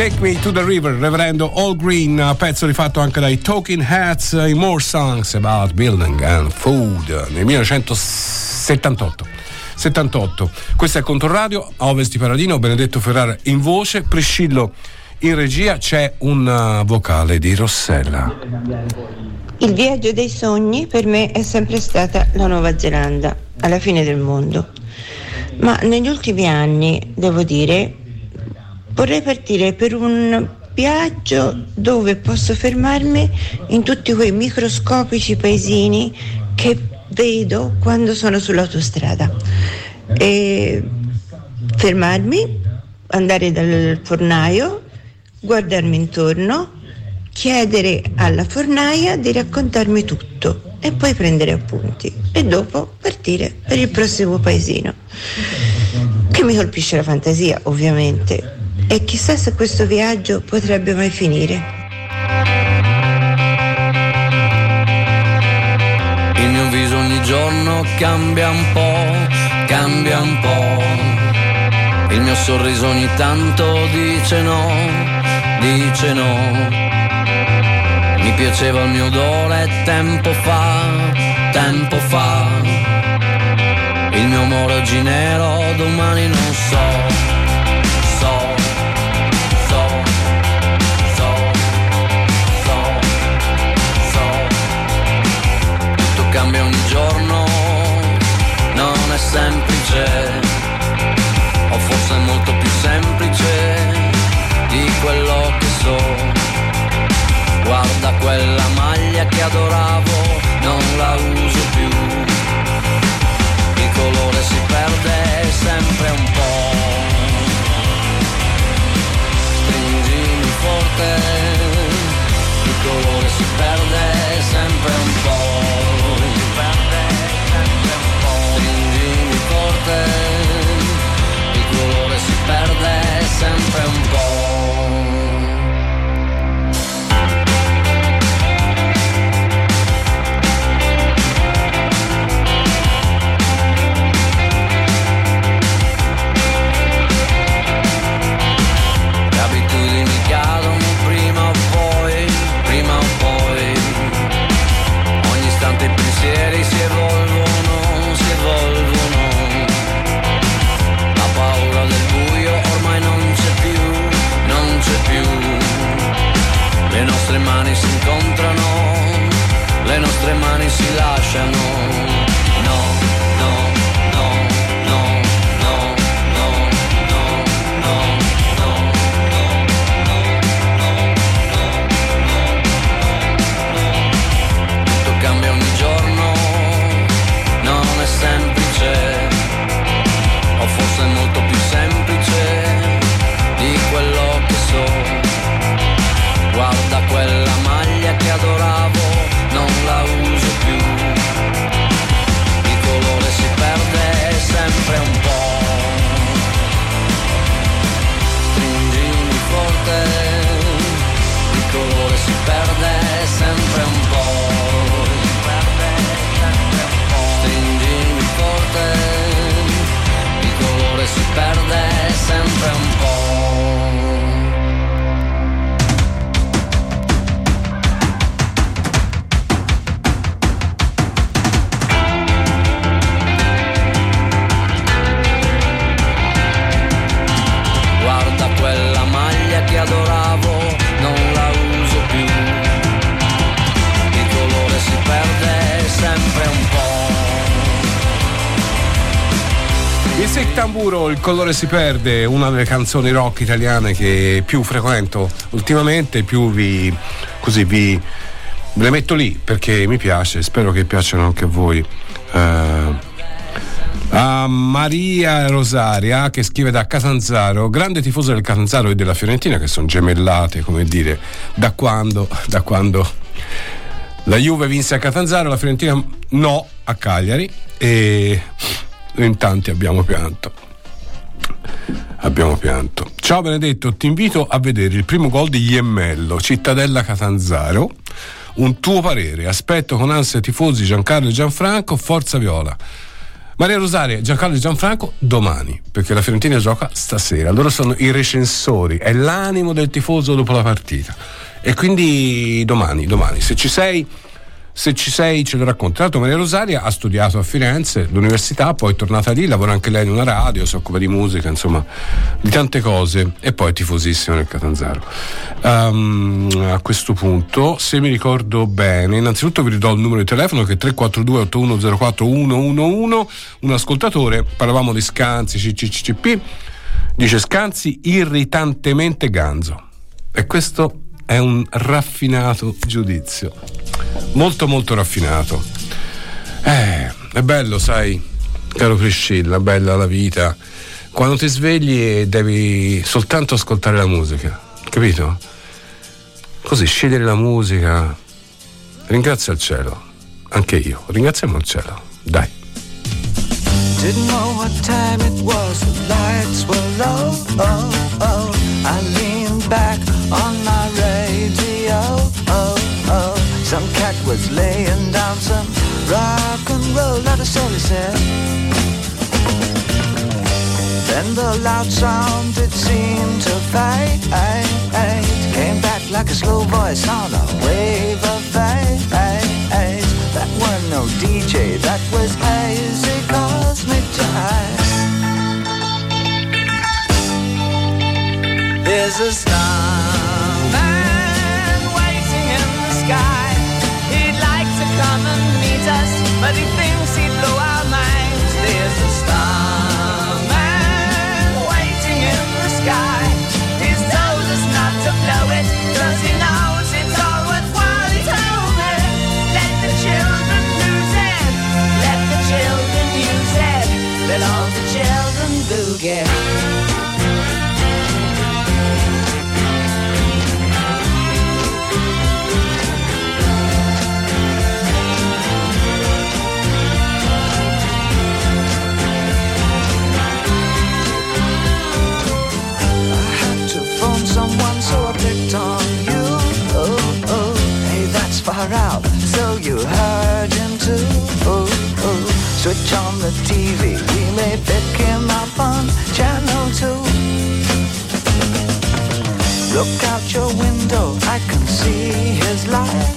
S13: Take Me to the River,
S3: Reverendo All Green, pezzo rifatto anche dai Talking Heads in More Songs About Building and Food nel 1978. 78. Questo è Controradio, a Ovest di Paradino, Benedetto Ferrara in voce, Priscillo in regia, c'è un uh, vocale di Rossella.
S14: Il viaggio dei sogni per me è sempre stata la Nuova Zelanda, alla fine del mondo. Ma negli ultimi anni, devo dire, vorrei partire per un viaggio dove posso fermarmi in tutti quei microscopici paesini che vedo quando sono sull'autostrada. E fermarmi, andare dal fornaio, guardarmi intorno, chiedere alla fornaia di raccontarmi tutto e poi prendere appunti e dopo partire per il prossimo paesino. Che mi colpisce la fantasia, ovviamente. E chissà se questo viaggio potrebbe mai finire.
S7: Il mio viso ogni giorno cambia un po', cambia un po'. Il mio sorriso ogni tanto dice no, dice no. Mi piaceva il mio odore tempo fa, tempo fa. Il mio amore oggi nero, domani non so, cambia ogni giorno, non è semplice, o forse è molto più semplice di quello che so. Guarda quella maglia che adoravo, non la uso più. Il colore si perde sempre un po'. Stringimi forte, il colore si perde sempre un po'. and from gold. Nostre mani si incontrano, le nostre mani si lasciano. Colore si perde,
S3: una delle canzoni rock italiane che più frequento ultimamente, più vi così vi le metto lì perché mi piace, spero che piacciono anche a voi. Eh, a Maria Rosaria che scrive da Catanzaro, grande tifosa del Catanzaro e della Fiorentina che sono gemellate, come dire, da quando, da quando la Juve vinse a Catanzaro, la Fiorentina no a Cagliari e in tanti abbiamo pianto. Abbiamo pianto. Ciao Benedetto, ti invito a vedere il primo gol di Iemmello, Cittadella Catanzaro. Un tuo parere, aspetto con ansia i tifosi Giancarlo e Gianfranco, Forza Viola. Maria Rosaria, Giancarlo e Gianfranco domani, perché la Fiorentina gioca stasera. Loro sono i recensori, è l'animo del tifoso dopo la partita. E quindi domani, domani, se ci sei, se ci sei ce lo racconti. Tra l'altro Maria Rosaria ha studiato a Firenze, l'università, poi è tornata lì, lavora anche lei in una radio, si occupa di musica, insomma, di tante cose e poi è tifosissima nel Catanzaro. Ehm, a questo punto, se mi ricordo bene, innanzitutto vi ridò il numero di telefono che è 342 8104 111, un ascoltatore, parlavamo di Scanzi, CCCP, dice Scanzi irritantemente ganzo. E questo è un raffinato giudizio, molto molto raffinato. Eh, è bello, sai, caro Priscilla, bella la vita. Quando ti svegli devi soltanto ascoltare la musica, capito? Così scegliere la musica. Ringrazia il cielo, anche io, ringraziamo il cielo, dai.
S15: Didn't know what time it was, the lights were low. Oh, oh. I leaned back on Some cat was laying down some rock and roll, not a soul he said. Then the loud sound it seemed to fade. Came back like a slow voice on a wave of fate. That was no DJ, that was hazy cosmic. There's a starman but he thinks he'd blow our minds. There's a starman waiting in the sky. He's told us not to blow it, cause he knows it's all worthwhile. He told me, let the children lose it, let the children use it, let all the children boogie. Out. So you heard him too. Oh, oh, switch on the TV. We may pick him up on channel two. Look out your window, I can see his light.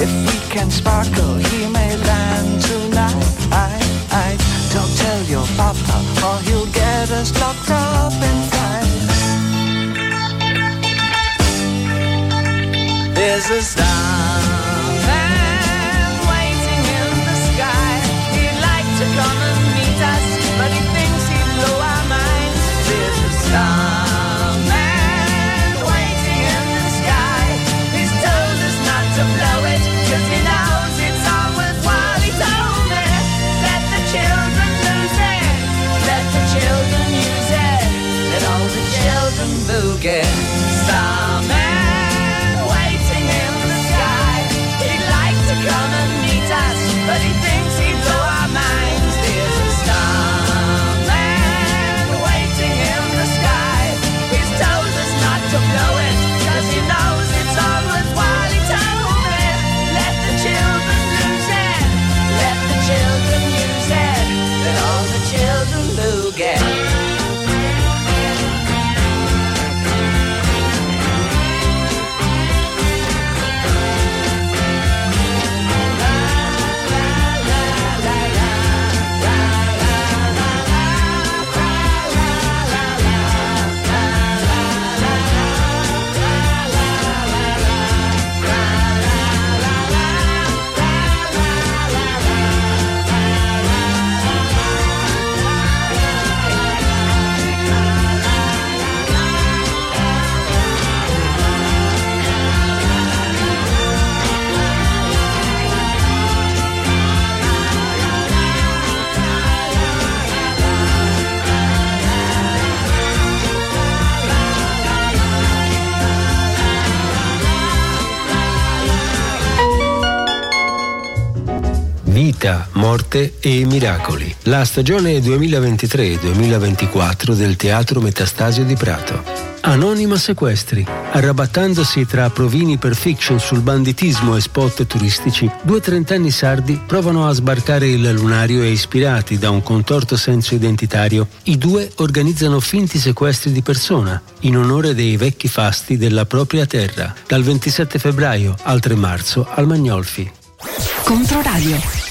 S15: If we can sparkle, he may land tonight. Don't tell your papa, or he'll get us locked There's a
S1: morte e miracoli. La stagione 2023-2024 del Teatro Metastasio di Prato. Anonima Sequestri. Arrabattandosi tra provini per fiction sul banditismo e spot turistici, due trentenni sardi provano a sbarcare il lunario e ispirati da un contorto senso identitario, i due organizzano finti sequestri di persona in onore dei vecchi fasti della propria terra, dal 27 febbraio al 3 marzo al Magnolfi.
S16: Controradio.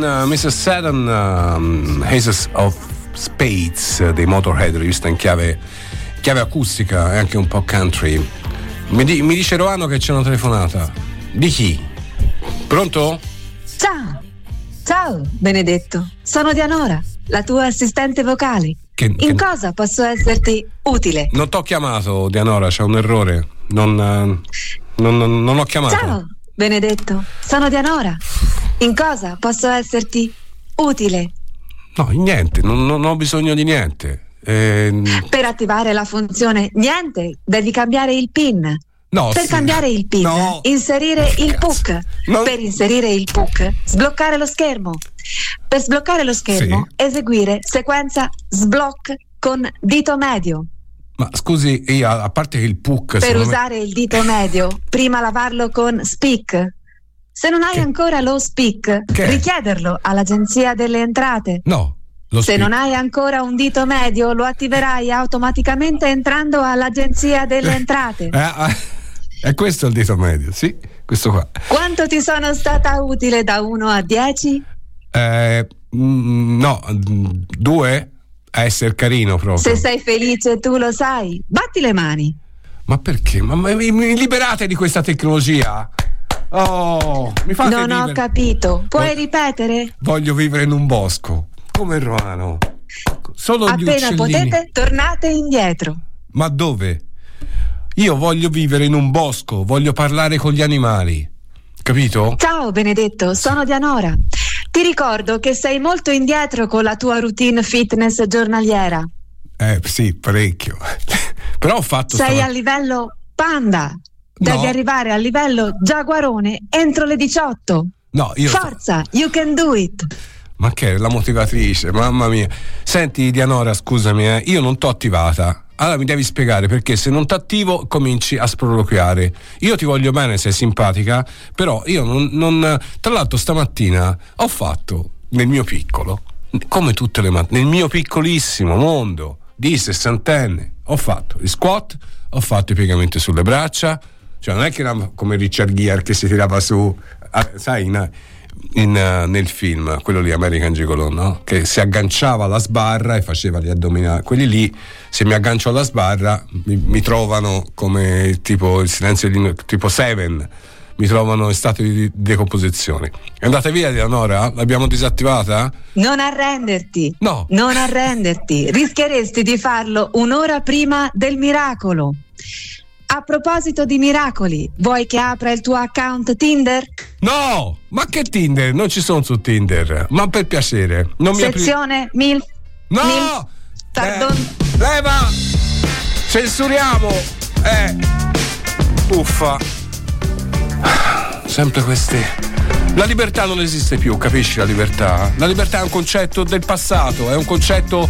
S3: Driving uh, Mrs. Saturn um, Aces of Spades eh, dei Motorhead, rivista in chiave, chiave acustica e anche un po' country. Mi, di- mi dice Roano che c'è una telefonata. Di chi? Pronto?
S17: Ciao! Ciao, Benedetto. Sono Dianora, la tua assistente vocale.
S3: Che-
S17: In
S3: che-
S17: cosa posso esserti utile?
S3: Non t'ho chiamato, Dianora, c'è un errore. Non, eh, non- non- non ho chiamato.
S17: Ciao, Benedetto. Sono Dianora. In cosa posso esserti utile?
S3: No, niente, non, non ho bisogno di niente. Ehm,
S17: Per attivare la funzione niente, devi cambiare il PIN.
S3: No,
S17: per
S3: sì.
S17: cambiare il PIN,
S3: No.
S17: inserire il PUC. Per inserire il PUC, sbloccare lo schermo. Per sbloccare lo schermo, eseguire sequenza sblock con dito medio.
S3: Ma scusi, io, a parte che il PUC
S17: Per
S3: secondo me-
S17: usare il dito medio, prima lavarlo con Speak. Se non hai ancora lo Speak, richiederlo all'Agenzia delle Entrate.
S3: No, lo
S17: Se
S3: Speak.
S17: non hai ancora un dito medio, lo attiverai automaticamente entrando all'Agenzia delle Entrate.
S3: Eh, ah, è questo il dito medio, sì, questo qua.
S17: Quanto ti sono stata utile da 1 a 10?
S3: Eh, mm, no, mm, due a essere carino proprio.
S17: Se sei felice tu lo sai. Batti le mani.
S3: Ma perché? Ma, ma- mi liberate di questa tecnologia? Oh, mi fate
S17: non ho
S3: vivere.
S17: capito. Puoi
S3: Vo-
S17: ripetere?
S3: Voglio vivere in un bosco, come il Romano. Solo
S17: Appena potete, tornate indietro.
S3: Ma dove? Io voglio vivere in un bosco, voglio parlare con gli animali. Capito?
S17: Ciao Benedetto, sono Dianora. Ti ricordo che sei molto indietro con la tua routine fitness giornaliera.
S3: Eh sì, parecchio. Però ho fatto
S17: Sei
S3: stava-
S17: a livello panda. Devi
S3: No.
S17: arrivare al livello giaguarone entro le 18.
S3: No, io
S17: Forza, you can do it.
S3: Ma che è la motivatrice, mamma mia. Senti, Dianora, scusami, eh, io non t'ho attivata. Allora mi devi spiegare perché se non t'attivo cominci a sproloquiare. Io ti voglio bene, sei simpatica, però io non, non- Tra l'altro stamattina ho fatto nel mio piccolo, come tutte le mattine, nel mio piccolissimo mondo di sessantenne, ho fatto gli squat, ho fatto i piegamenti sulle braccia, cioè non è che era come Richard Gere che si tirava su, ah, sai, in, in, eh, nel film, quello lì American Gigolo, no? Che si agganciava alla sbarra e faceva gli addominali. Quelli lì, se mi aggancio alla sbarra, mi, mi trovano come tipo il silenzio di tipo Seven. Mi trovano in stato di decomposizione. È andata via Dianora? L'abbiamo disattivata?
S17: Non arrenderti.
S3: No.
S17: Non arrenderti. Rischieresti di farlo un'ora prima del miracolo. A proposito di miracoli, vuoi che apra il tuo account Tinder?
S3: No! Ma che Tinder? Non ci sono su Tinder. Ma per piacere, non mi apri-
S17: Sezione MILF.
S3: No!
S17: MILF. Pardon.
S3: Eh, leva! Censuriamo! Eh! Uffa! Sempre queste. La libertà non esiste più, capisci la libertà? La libertà è un concetto del passato, è un concetto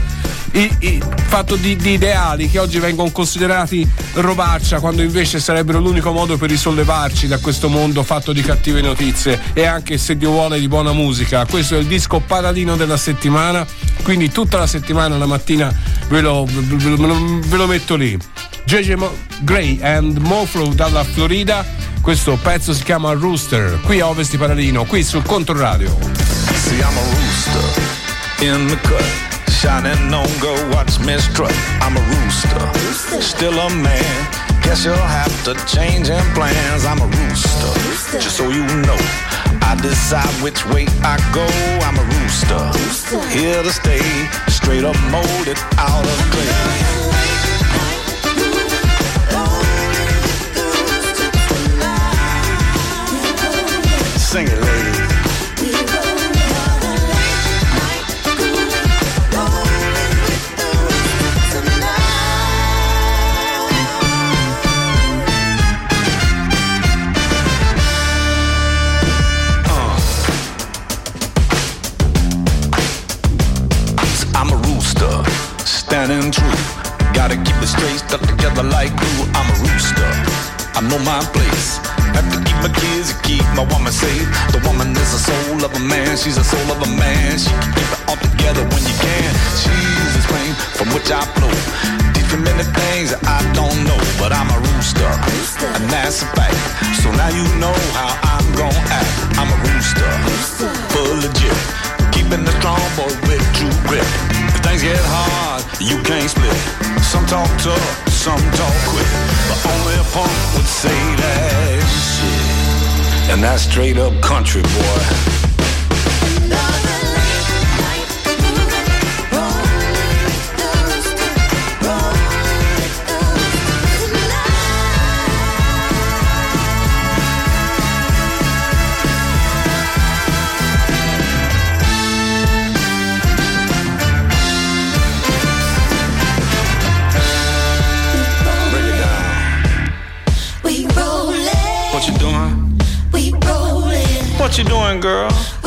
S3: i- i- fatto di, di ideali che oggi vengono considerati robaccia quando invece sarebbero l'unico modo per risollevarci da questo mondo fatto di cattive notizie e anche se Dio vuole di buona musica. Questo è il disco paradino della settimana, quindi tutta la settimana la mattina ve lo, ve lo- ve lo- metto lì. JJ Mo- Gray and Mofro dalla Florida. Questo pezzo si chiama Rooster, qui a Ovest di Paralino, qui sul Controradio.
S18: See, I'm a rooster in the cut. Shining on, go watch me strut. I'm a rooster, still a man. Guess you'll have to change in plans. I'm a rooster, just so you know. I decide which way I go. I'm a rooster, here to stay. Straight up molded out of clay. Sing it, uh. a rooster, standing true. Gotta keep it straight, stuck together like glue. I'm a rooster, I know my place. Have to keep my kids, and keep my woman safe. The woman is the soul of a man, she's the soul of a man. She can keep it all together when you can. She's the spring from which I. Teach me many things that I don't know, but I'm a rooster, and that's a fact. So now you know how I'm gon' act. I'm a rooster, full legit. Keeping the strong boy with true grip. If things get hard, you can't split. Some talk tough, some talk quick. But only a punk would say that shit. And that's straight up country, boy. You doing, girl?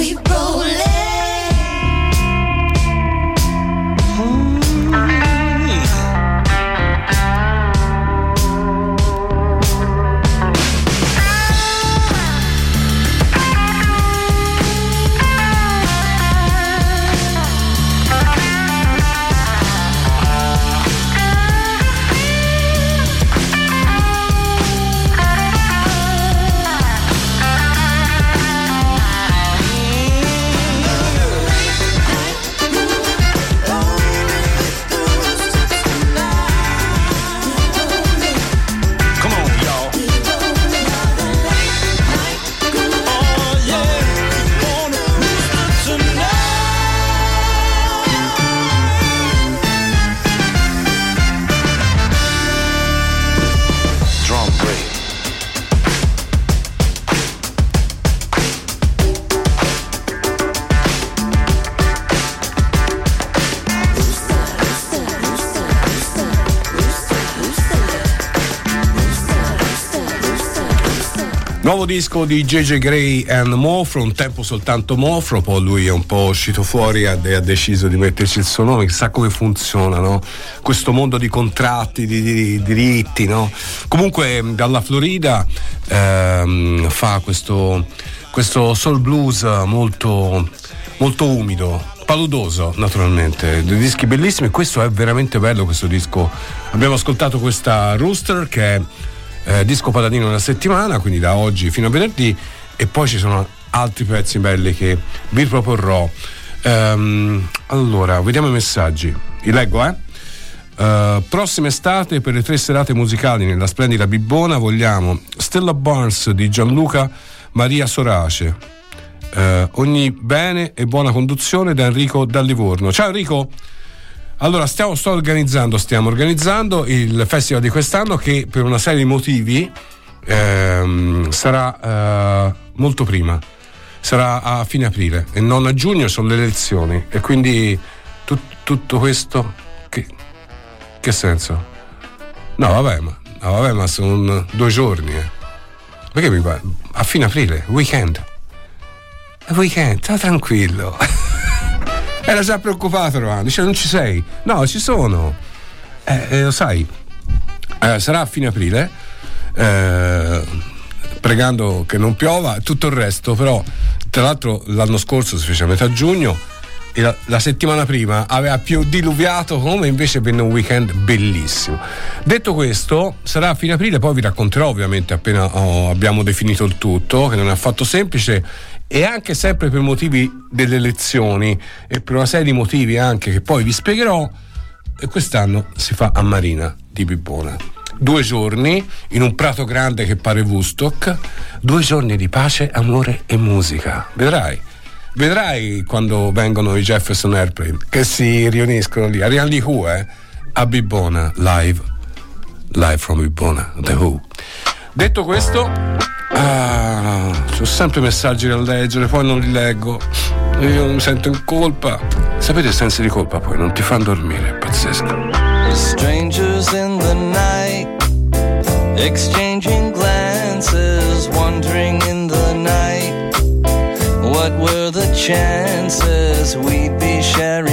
S3: Nuovo disco di JJ Gray and Mofro, un tempo soltanto Mofro, poi lui è un po' uscito fuori e ha deciso di metterci il suo nome, chissà come funziona, no? Questo mondo di contratti, di, di- di diritti, no? Comunque dalla Florida ehm, fa questo, questo soul blues molto, molto umido, paludoso naturalmente, dei dischi bellissimi, questo è veramente bello questo disco. Abbiamo ascoltato questa Rooster che è eh, disco patatino una settimana, quindi da oggi fino a venerdì, e poi ci sono altri pezzi belli che vi proporrò. Ehm, allora, vediamo i messaggi. Li leggo, eh? Eh, prossima estate per le tre serate musicali nella splendida Bibbona vogliamo Stella Barnes di Gianluca Maria Sorace. Eh, ogni bene e buona conduzione da Enrico da Livorno. Ciao Enrico! Allora, stiamo, sto organizzando, stiamo organizzando il festival di quest'anno che per una serie di motivi ehm, sarà eh, molto prima, sarà a fine aprile e non a giugno sono le elezioni e quindi tut- tutto questo che, che senso? No, vabbè, ma, no, vabbè, ma sono due giorni. eh. Perché mi guarda? A fine aprile, weekend. Weekend, sta tranquillo. Era già preoccupato Romano, dice non ci sei. No, ci sono. Eh, eh, lo sai, eh, sarà a fine aprile, eh, pregando che non piova, tutto il resto, però tra l'altro l'anno scorso si fece a metà giugno la, la settimana prima aveva più diluviato come invece venne un weekend bellissimo. Detto questo, sarà a fine aprile, poi vi racconterò ovviamente appena oh, abbiamo definito il tutto, che non è affatto semplice e anche sempre per motivi delle elezioni e per una serie di motivi anche che poi vi spiegherò, quest'anno si fa a Marina di Bibbona. Due giorni in un prato grande che pare Woodstock, due giorni di pace, amore e musica. Vedrai. Vedrai quando vengono i Jefferson Airplane che si riuniscono lì, arrivano di Who, eh? A Bibbona, live, live from Bibbona, The Who. Detto questo, ah, ho sempre messaggi da leggere, poi non li leggo. Io mi sento in colpa. Sapete il senso di colpa poi non ti fanno dormire, è pazzesco.
S19: Strangers in the night, exchanging chances we'd be sharing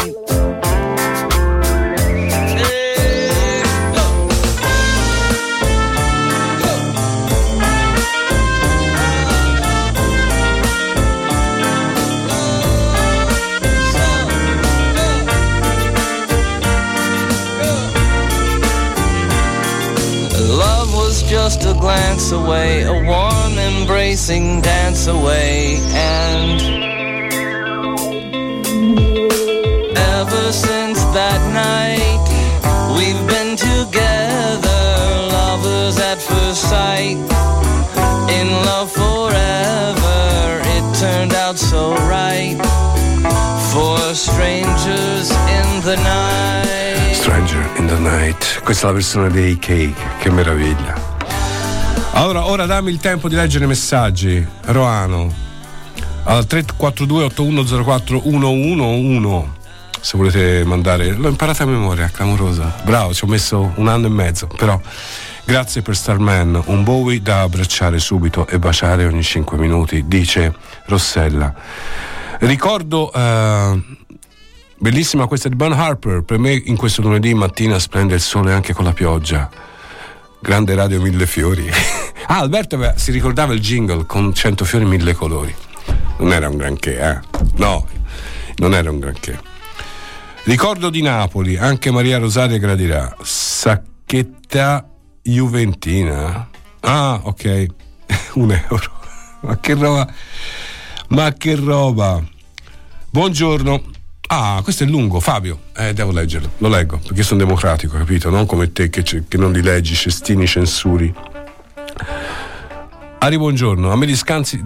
S19: Away, a warm embracing dance away, and ever since that night, we've been together, lovers at first sight, in love forever. It turned out so right for strangers in the night.
S3: Stranger in the Night. Questa è la versione dei Cake, che meraviglia. Allora, ora dammi il tempo di leggere i messaggi. Roano. Al 342 8104 111 se volete mandare. L'ho imparata a memoria, clamorosa. Bravo, ci ho messo un anno e mezzo, però grazie per Starman, un Bowie da abbracciare subito e baciare ogni 5 minuti, dice Rossella. Ricordo, eh, bellissima questa di Bon Harper, per me in questo lunedì mattina splende il sole anche con la pioggia. Grande radio mille fiori. ah, Alberto aveva- si ricordava il jingle con cento fiori mille colori. Non era un granché, eh? No, non era un granché. Ricordo di Napoli, anche Maria Rosaria gradirà. Sacchetta Juventina. Ah, ok. Un euro. Ma che roba. Ma che roba. Buongiorno. Ah, questo è lungo, Fabio. Eh, devo leggerlo. Lo leggo, perché sono democratico, capito? Non come te che, che non li leggi, cestini censuri. Ari, buongiorno. A me discansi.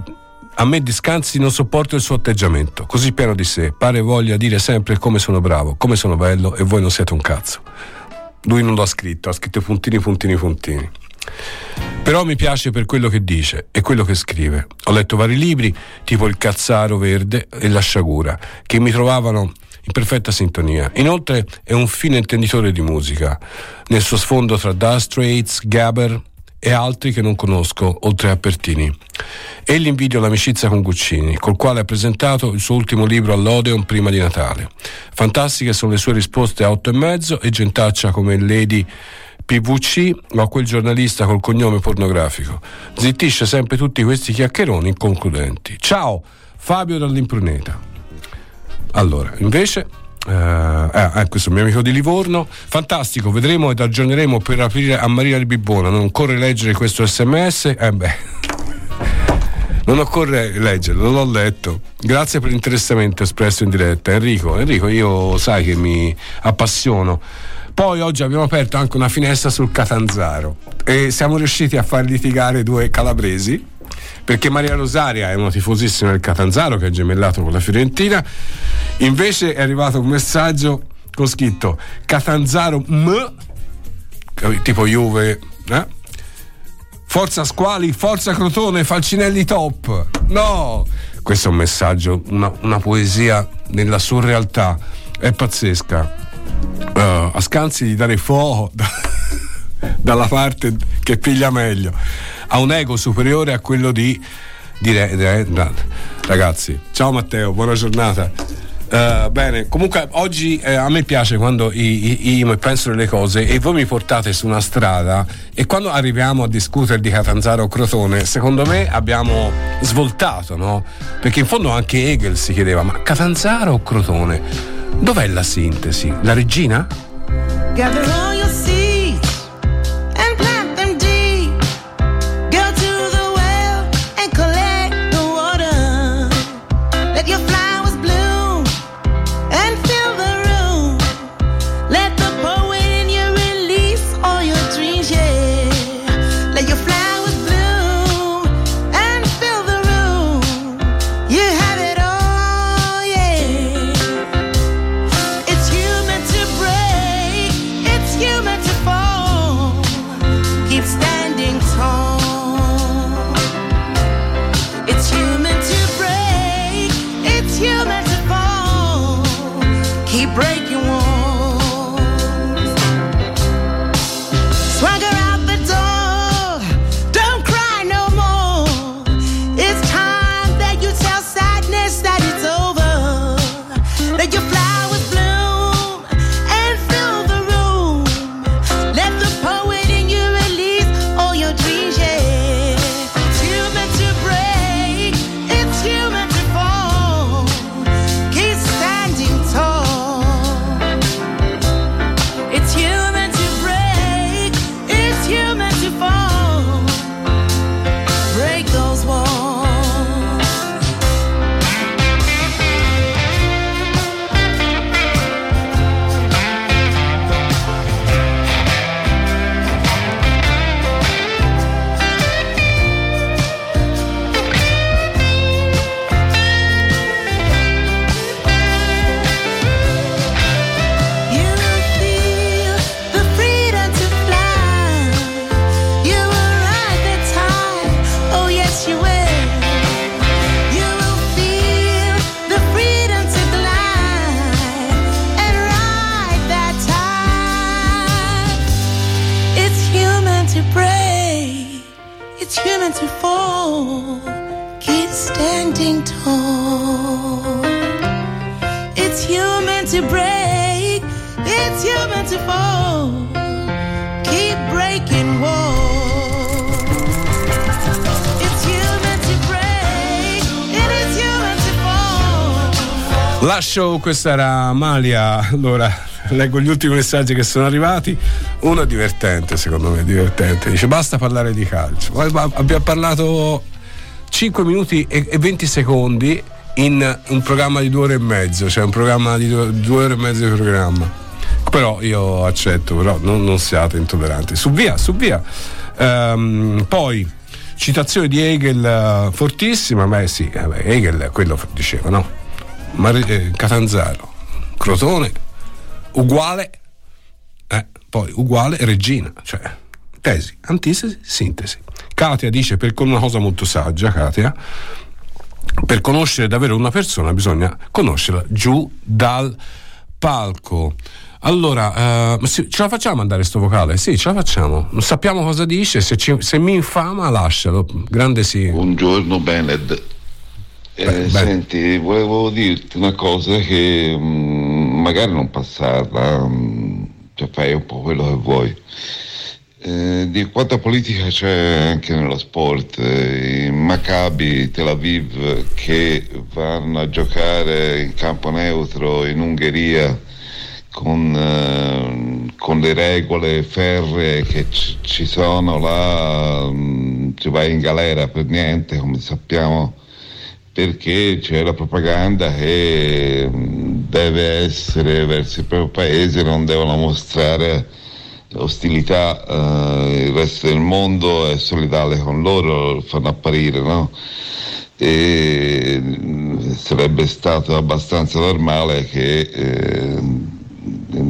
S3: A me Discanzi non sopporto il suo atteggiamento, così pieno di sé, pare voglia dire sempre come sono bravo, come sono bello e voi non siete un cazzo. Lui non lo ha scritto, ha scritto puntini, puntini, puntini. Però mi piace per quello che dice e quello che scrive. Ho letto vari libri, tipo Il Cazzaro Verde e La Sciagura, che mi trovavano in perfetta sintonia. Inoltre è un fine intenditore di musica, nel suo sfondo tra Dire Straits, Gabber e altri che non conosco, oltre a Pertini. Egli invidia l'amicizia con Guccini, col quale ha presentato il suo ultimo libro all'Odeon prima di Natale. Fantastiche sono le sue risposte a otto e mezzo e gentaccia come Lady PVC o a quel giornalista col cognome pornografico. Zittisce sempre tutti questi chiacchieroni inconcludenti. Ciao, Fabio dall'Impruneta. Allora, invece, eh, ah, eh, questo è un mio amico di Livorno. Fantastico, vedremo ed aggiorneremo per aprire a Maria il Bibbona. Non occorre leggere questo sms? Eh beh. Non occorre leggerlo, l'ho letto. Grazie per l'interessamento espresso in diretta. Enrico, Enrico, io sai che mi appassiono. Poi oggi abbiamo aperto anche una finestra sul Catanzaro e siamo riusciti a far litigare due calabresi perché Maria Rosaria è una tifosissima del Catanzaro che è gemellato con la Fiorentina. Invece è arrivato un messaggio con scritto Catanzaro M, tipo Juve, eh? Forza Squali, Forza Crotone, Falcinelli top. No! Questo è un messaggio, una, una poesia nella surrealtà. È pazzesca. Eh, a scansi di dare fuoco da- dalla parte che piglia meglio. Ha un ego superiore a quello di dire, ragazzi. Ciao Matteo, buona giornata. Eh, bene, comunque oggi eh, a me piace quando io penso delle cose e voi mi portate su una strada e quando arriviamo a discutere di Catanzaro o Crotone, secondo me abbiamo svoltato, no? Perché in fondo anche Hegel si chiedeva, ma Catanzaro o Crotone? Dov'è la sintesi? La regina?
S20: Gather
S3: Lascio, questa era Amalia. Allora, leggo gli ultimi messaggi che sono arrivati. Uno è divertente, secondo me, divertente. Dice basta parlare di calcio. Abbiamo parlato 5 minuti e e 20 secondi in un programma di due ore e mezzo, cioè un programma di due, due ore e mezzo di programma. Però io accetto, però non, non siate intolleranti. Su via, su via. Ehm, poi citazione di Hegel eh, fortissima, beh sì, eh, Hegel quello diceva, no? Mar- eh, Catanzaro, Crotone, uguale, eh, poi uguale regina, cioè tesi, antitesi, sintesi. Katia dice per una cosa molto saggia, Katia, per conoscere davvero una persona bisogna conoscerla giù dal palco. Allora, eh, ce la facciamo andare sto vocale? Sì, ce la facciamo. Sappiamo cosa dice, se, ci- se mi infama lascialo. Grande sì.
S21: Buongiorno Bened. Eh, Senti, volevo dirti una cosa che mm, magari non passarla, mm, cioè fai un po' quello che vuoi. Eh, di quanta politica c'è anche nello sport. Eh, I Maccabi Tel Aviv che vanno a giocare in campo neutro in Ungheria con, eh, con le regole ferree che ci, ci sono là, mm, ci vai in galera per niente, come sappiamo, perché c'è la propaganda che mm, deve essere verso il proprio paese, non devono mostrare ostilità, eh, il resto del mondo è solidale con loro, lo fanno apparire, no? E mm, sarebbe stato abbastanza normale che eh,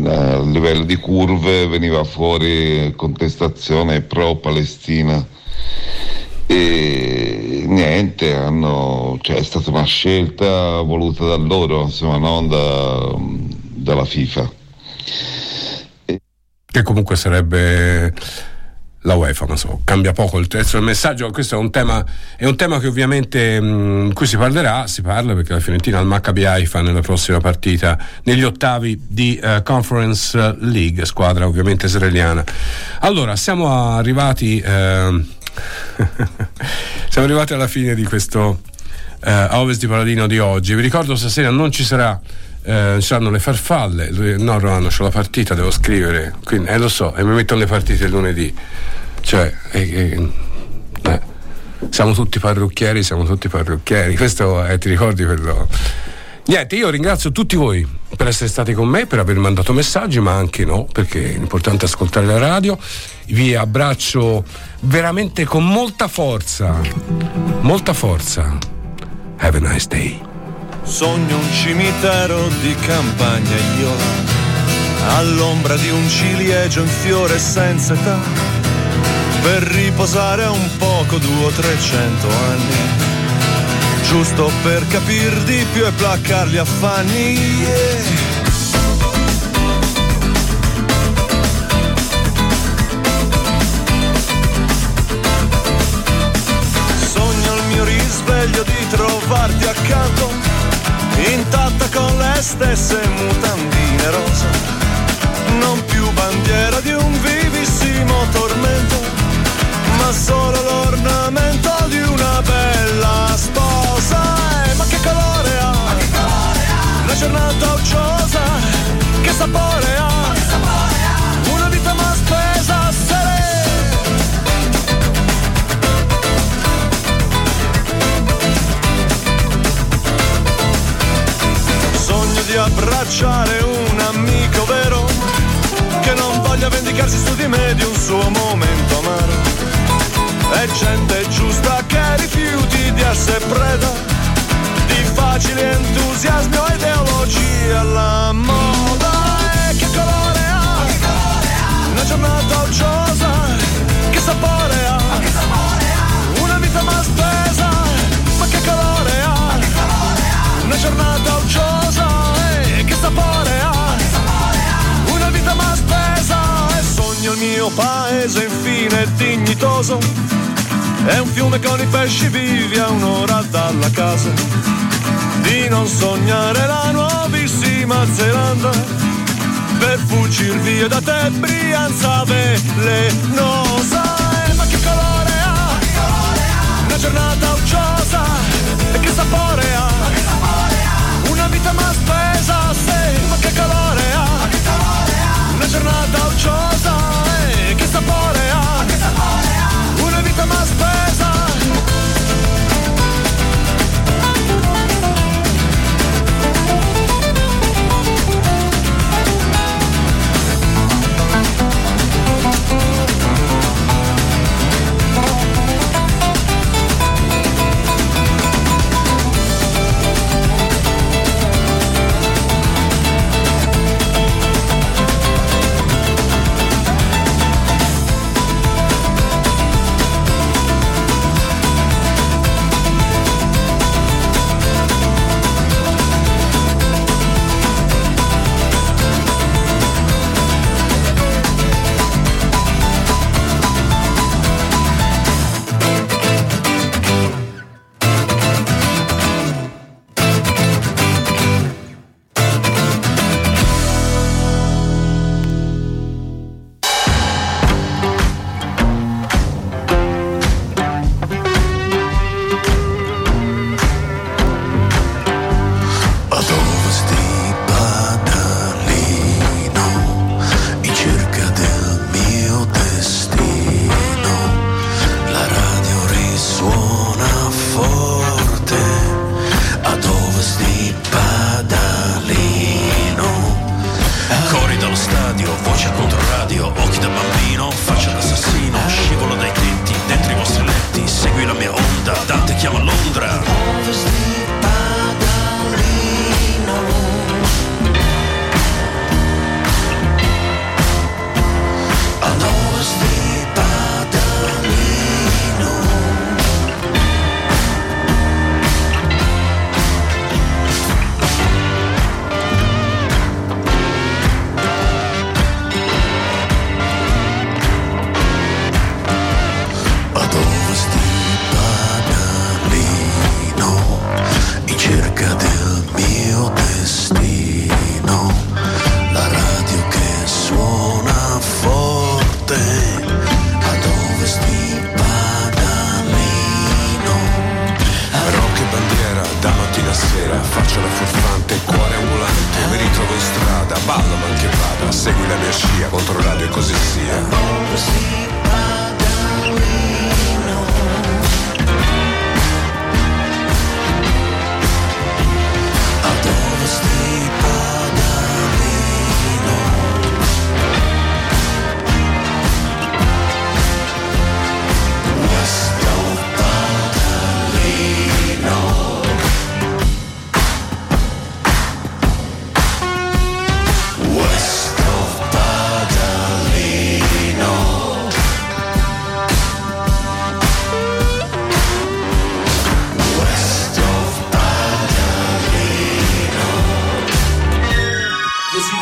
S21: a livello di curve veniva fuori contestazione pro-Palestina e niente, hanno, cioè, è stata una scelta voluta da loro, insomma, non da- dalla FIFA.
S3: che comunque sarebbe la UEFA, ma so, cambia poco il terzo del messaggio. Questo è un tema, è un tema che ovviamente mh, in cui si parlerà, si parla perché la Fiorentina al Maccabi Haifa nella prossima partita negli ottavi di eh, Conference League, squadra ovviamente israeliana. Allora, siamo arrivati ehm, siamo arrivati alla fine di questo eh, a ovest di Paladino di oggi. Vi ricordo stasera non ci sarà eh, saranno le farfalle. No, Romano, c'ho la partita, devo scrivere. Quindi, eh, lo so, e mi mettono le partite il lunedì. Cioè, eh, eh, siamo tutti parrucchieri, siamo tutti parrucchieri. Questo eh, ti ricordi quello? Niente, io ringrazio tutti voi per essere stati con me, per aver mandato messaggi, ma anche no, perché è importante ascoltare la radio. Vi abbraccio veramente con molta forza, molta forza. Have a nice day.
S8: Sogno un cimitero di campagna io all'ombra di un ciliegio in fiore senza età per riposare un poco due o trecento anni giusto per capir di più e placcar gli affanni yeah. Sogno il mio risveglio di trovarti accanto, intatta con le stesse mutandine rosa. Non più bandiera di un vivissimo tormento, ma solo l'ornamento di una bella sposa. Giornata ucciosa, che sapore ha? Una vita ma spesa, serena. Sogno di abbracciare un amico vero che non voglia vendicarsi su di me di un suo momento amaro. È gente giusta che rifiuti di essere preda facile entusiasmo e ideologia alla moda. E che colore ha? Una giornata ucciosa, che sapore ha? Una vita ma spesa, ma che colore ha? Una giornata ucciosa, eh, che sapore ha? Una vita ma spesa e sogno il mio paese infine dignitoso. È un fiume con i pesci vivi a un'ora dalla casa. Di non sognare la nuovissima
S2: Zelanda per fuggir via da te Brianza velenosa Eh, ma che colore ha? una giornata ucciosa e che sapore ha? una vita ma spesa sì, ma che colore ha? una giornata ucciosa e che sapore ha? una vita ma spesa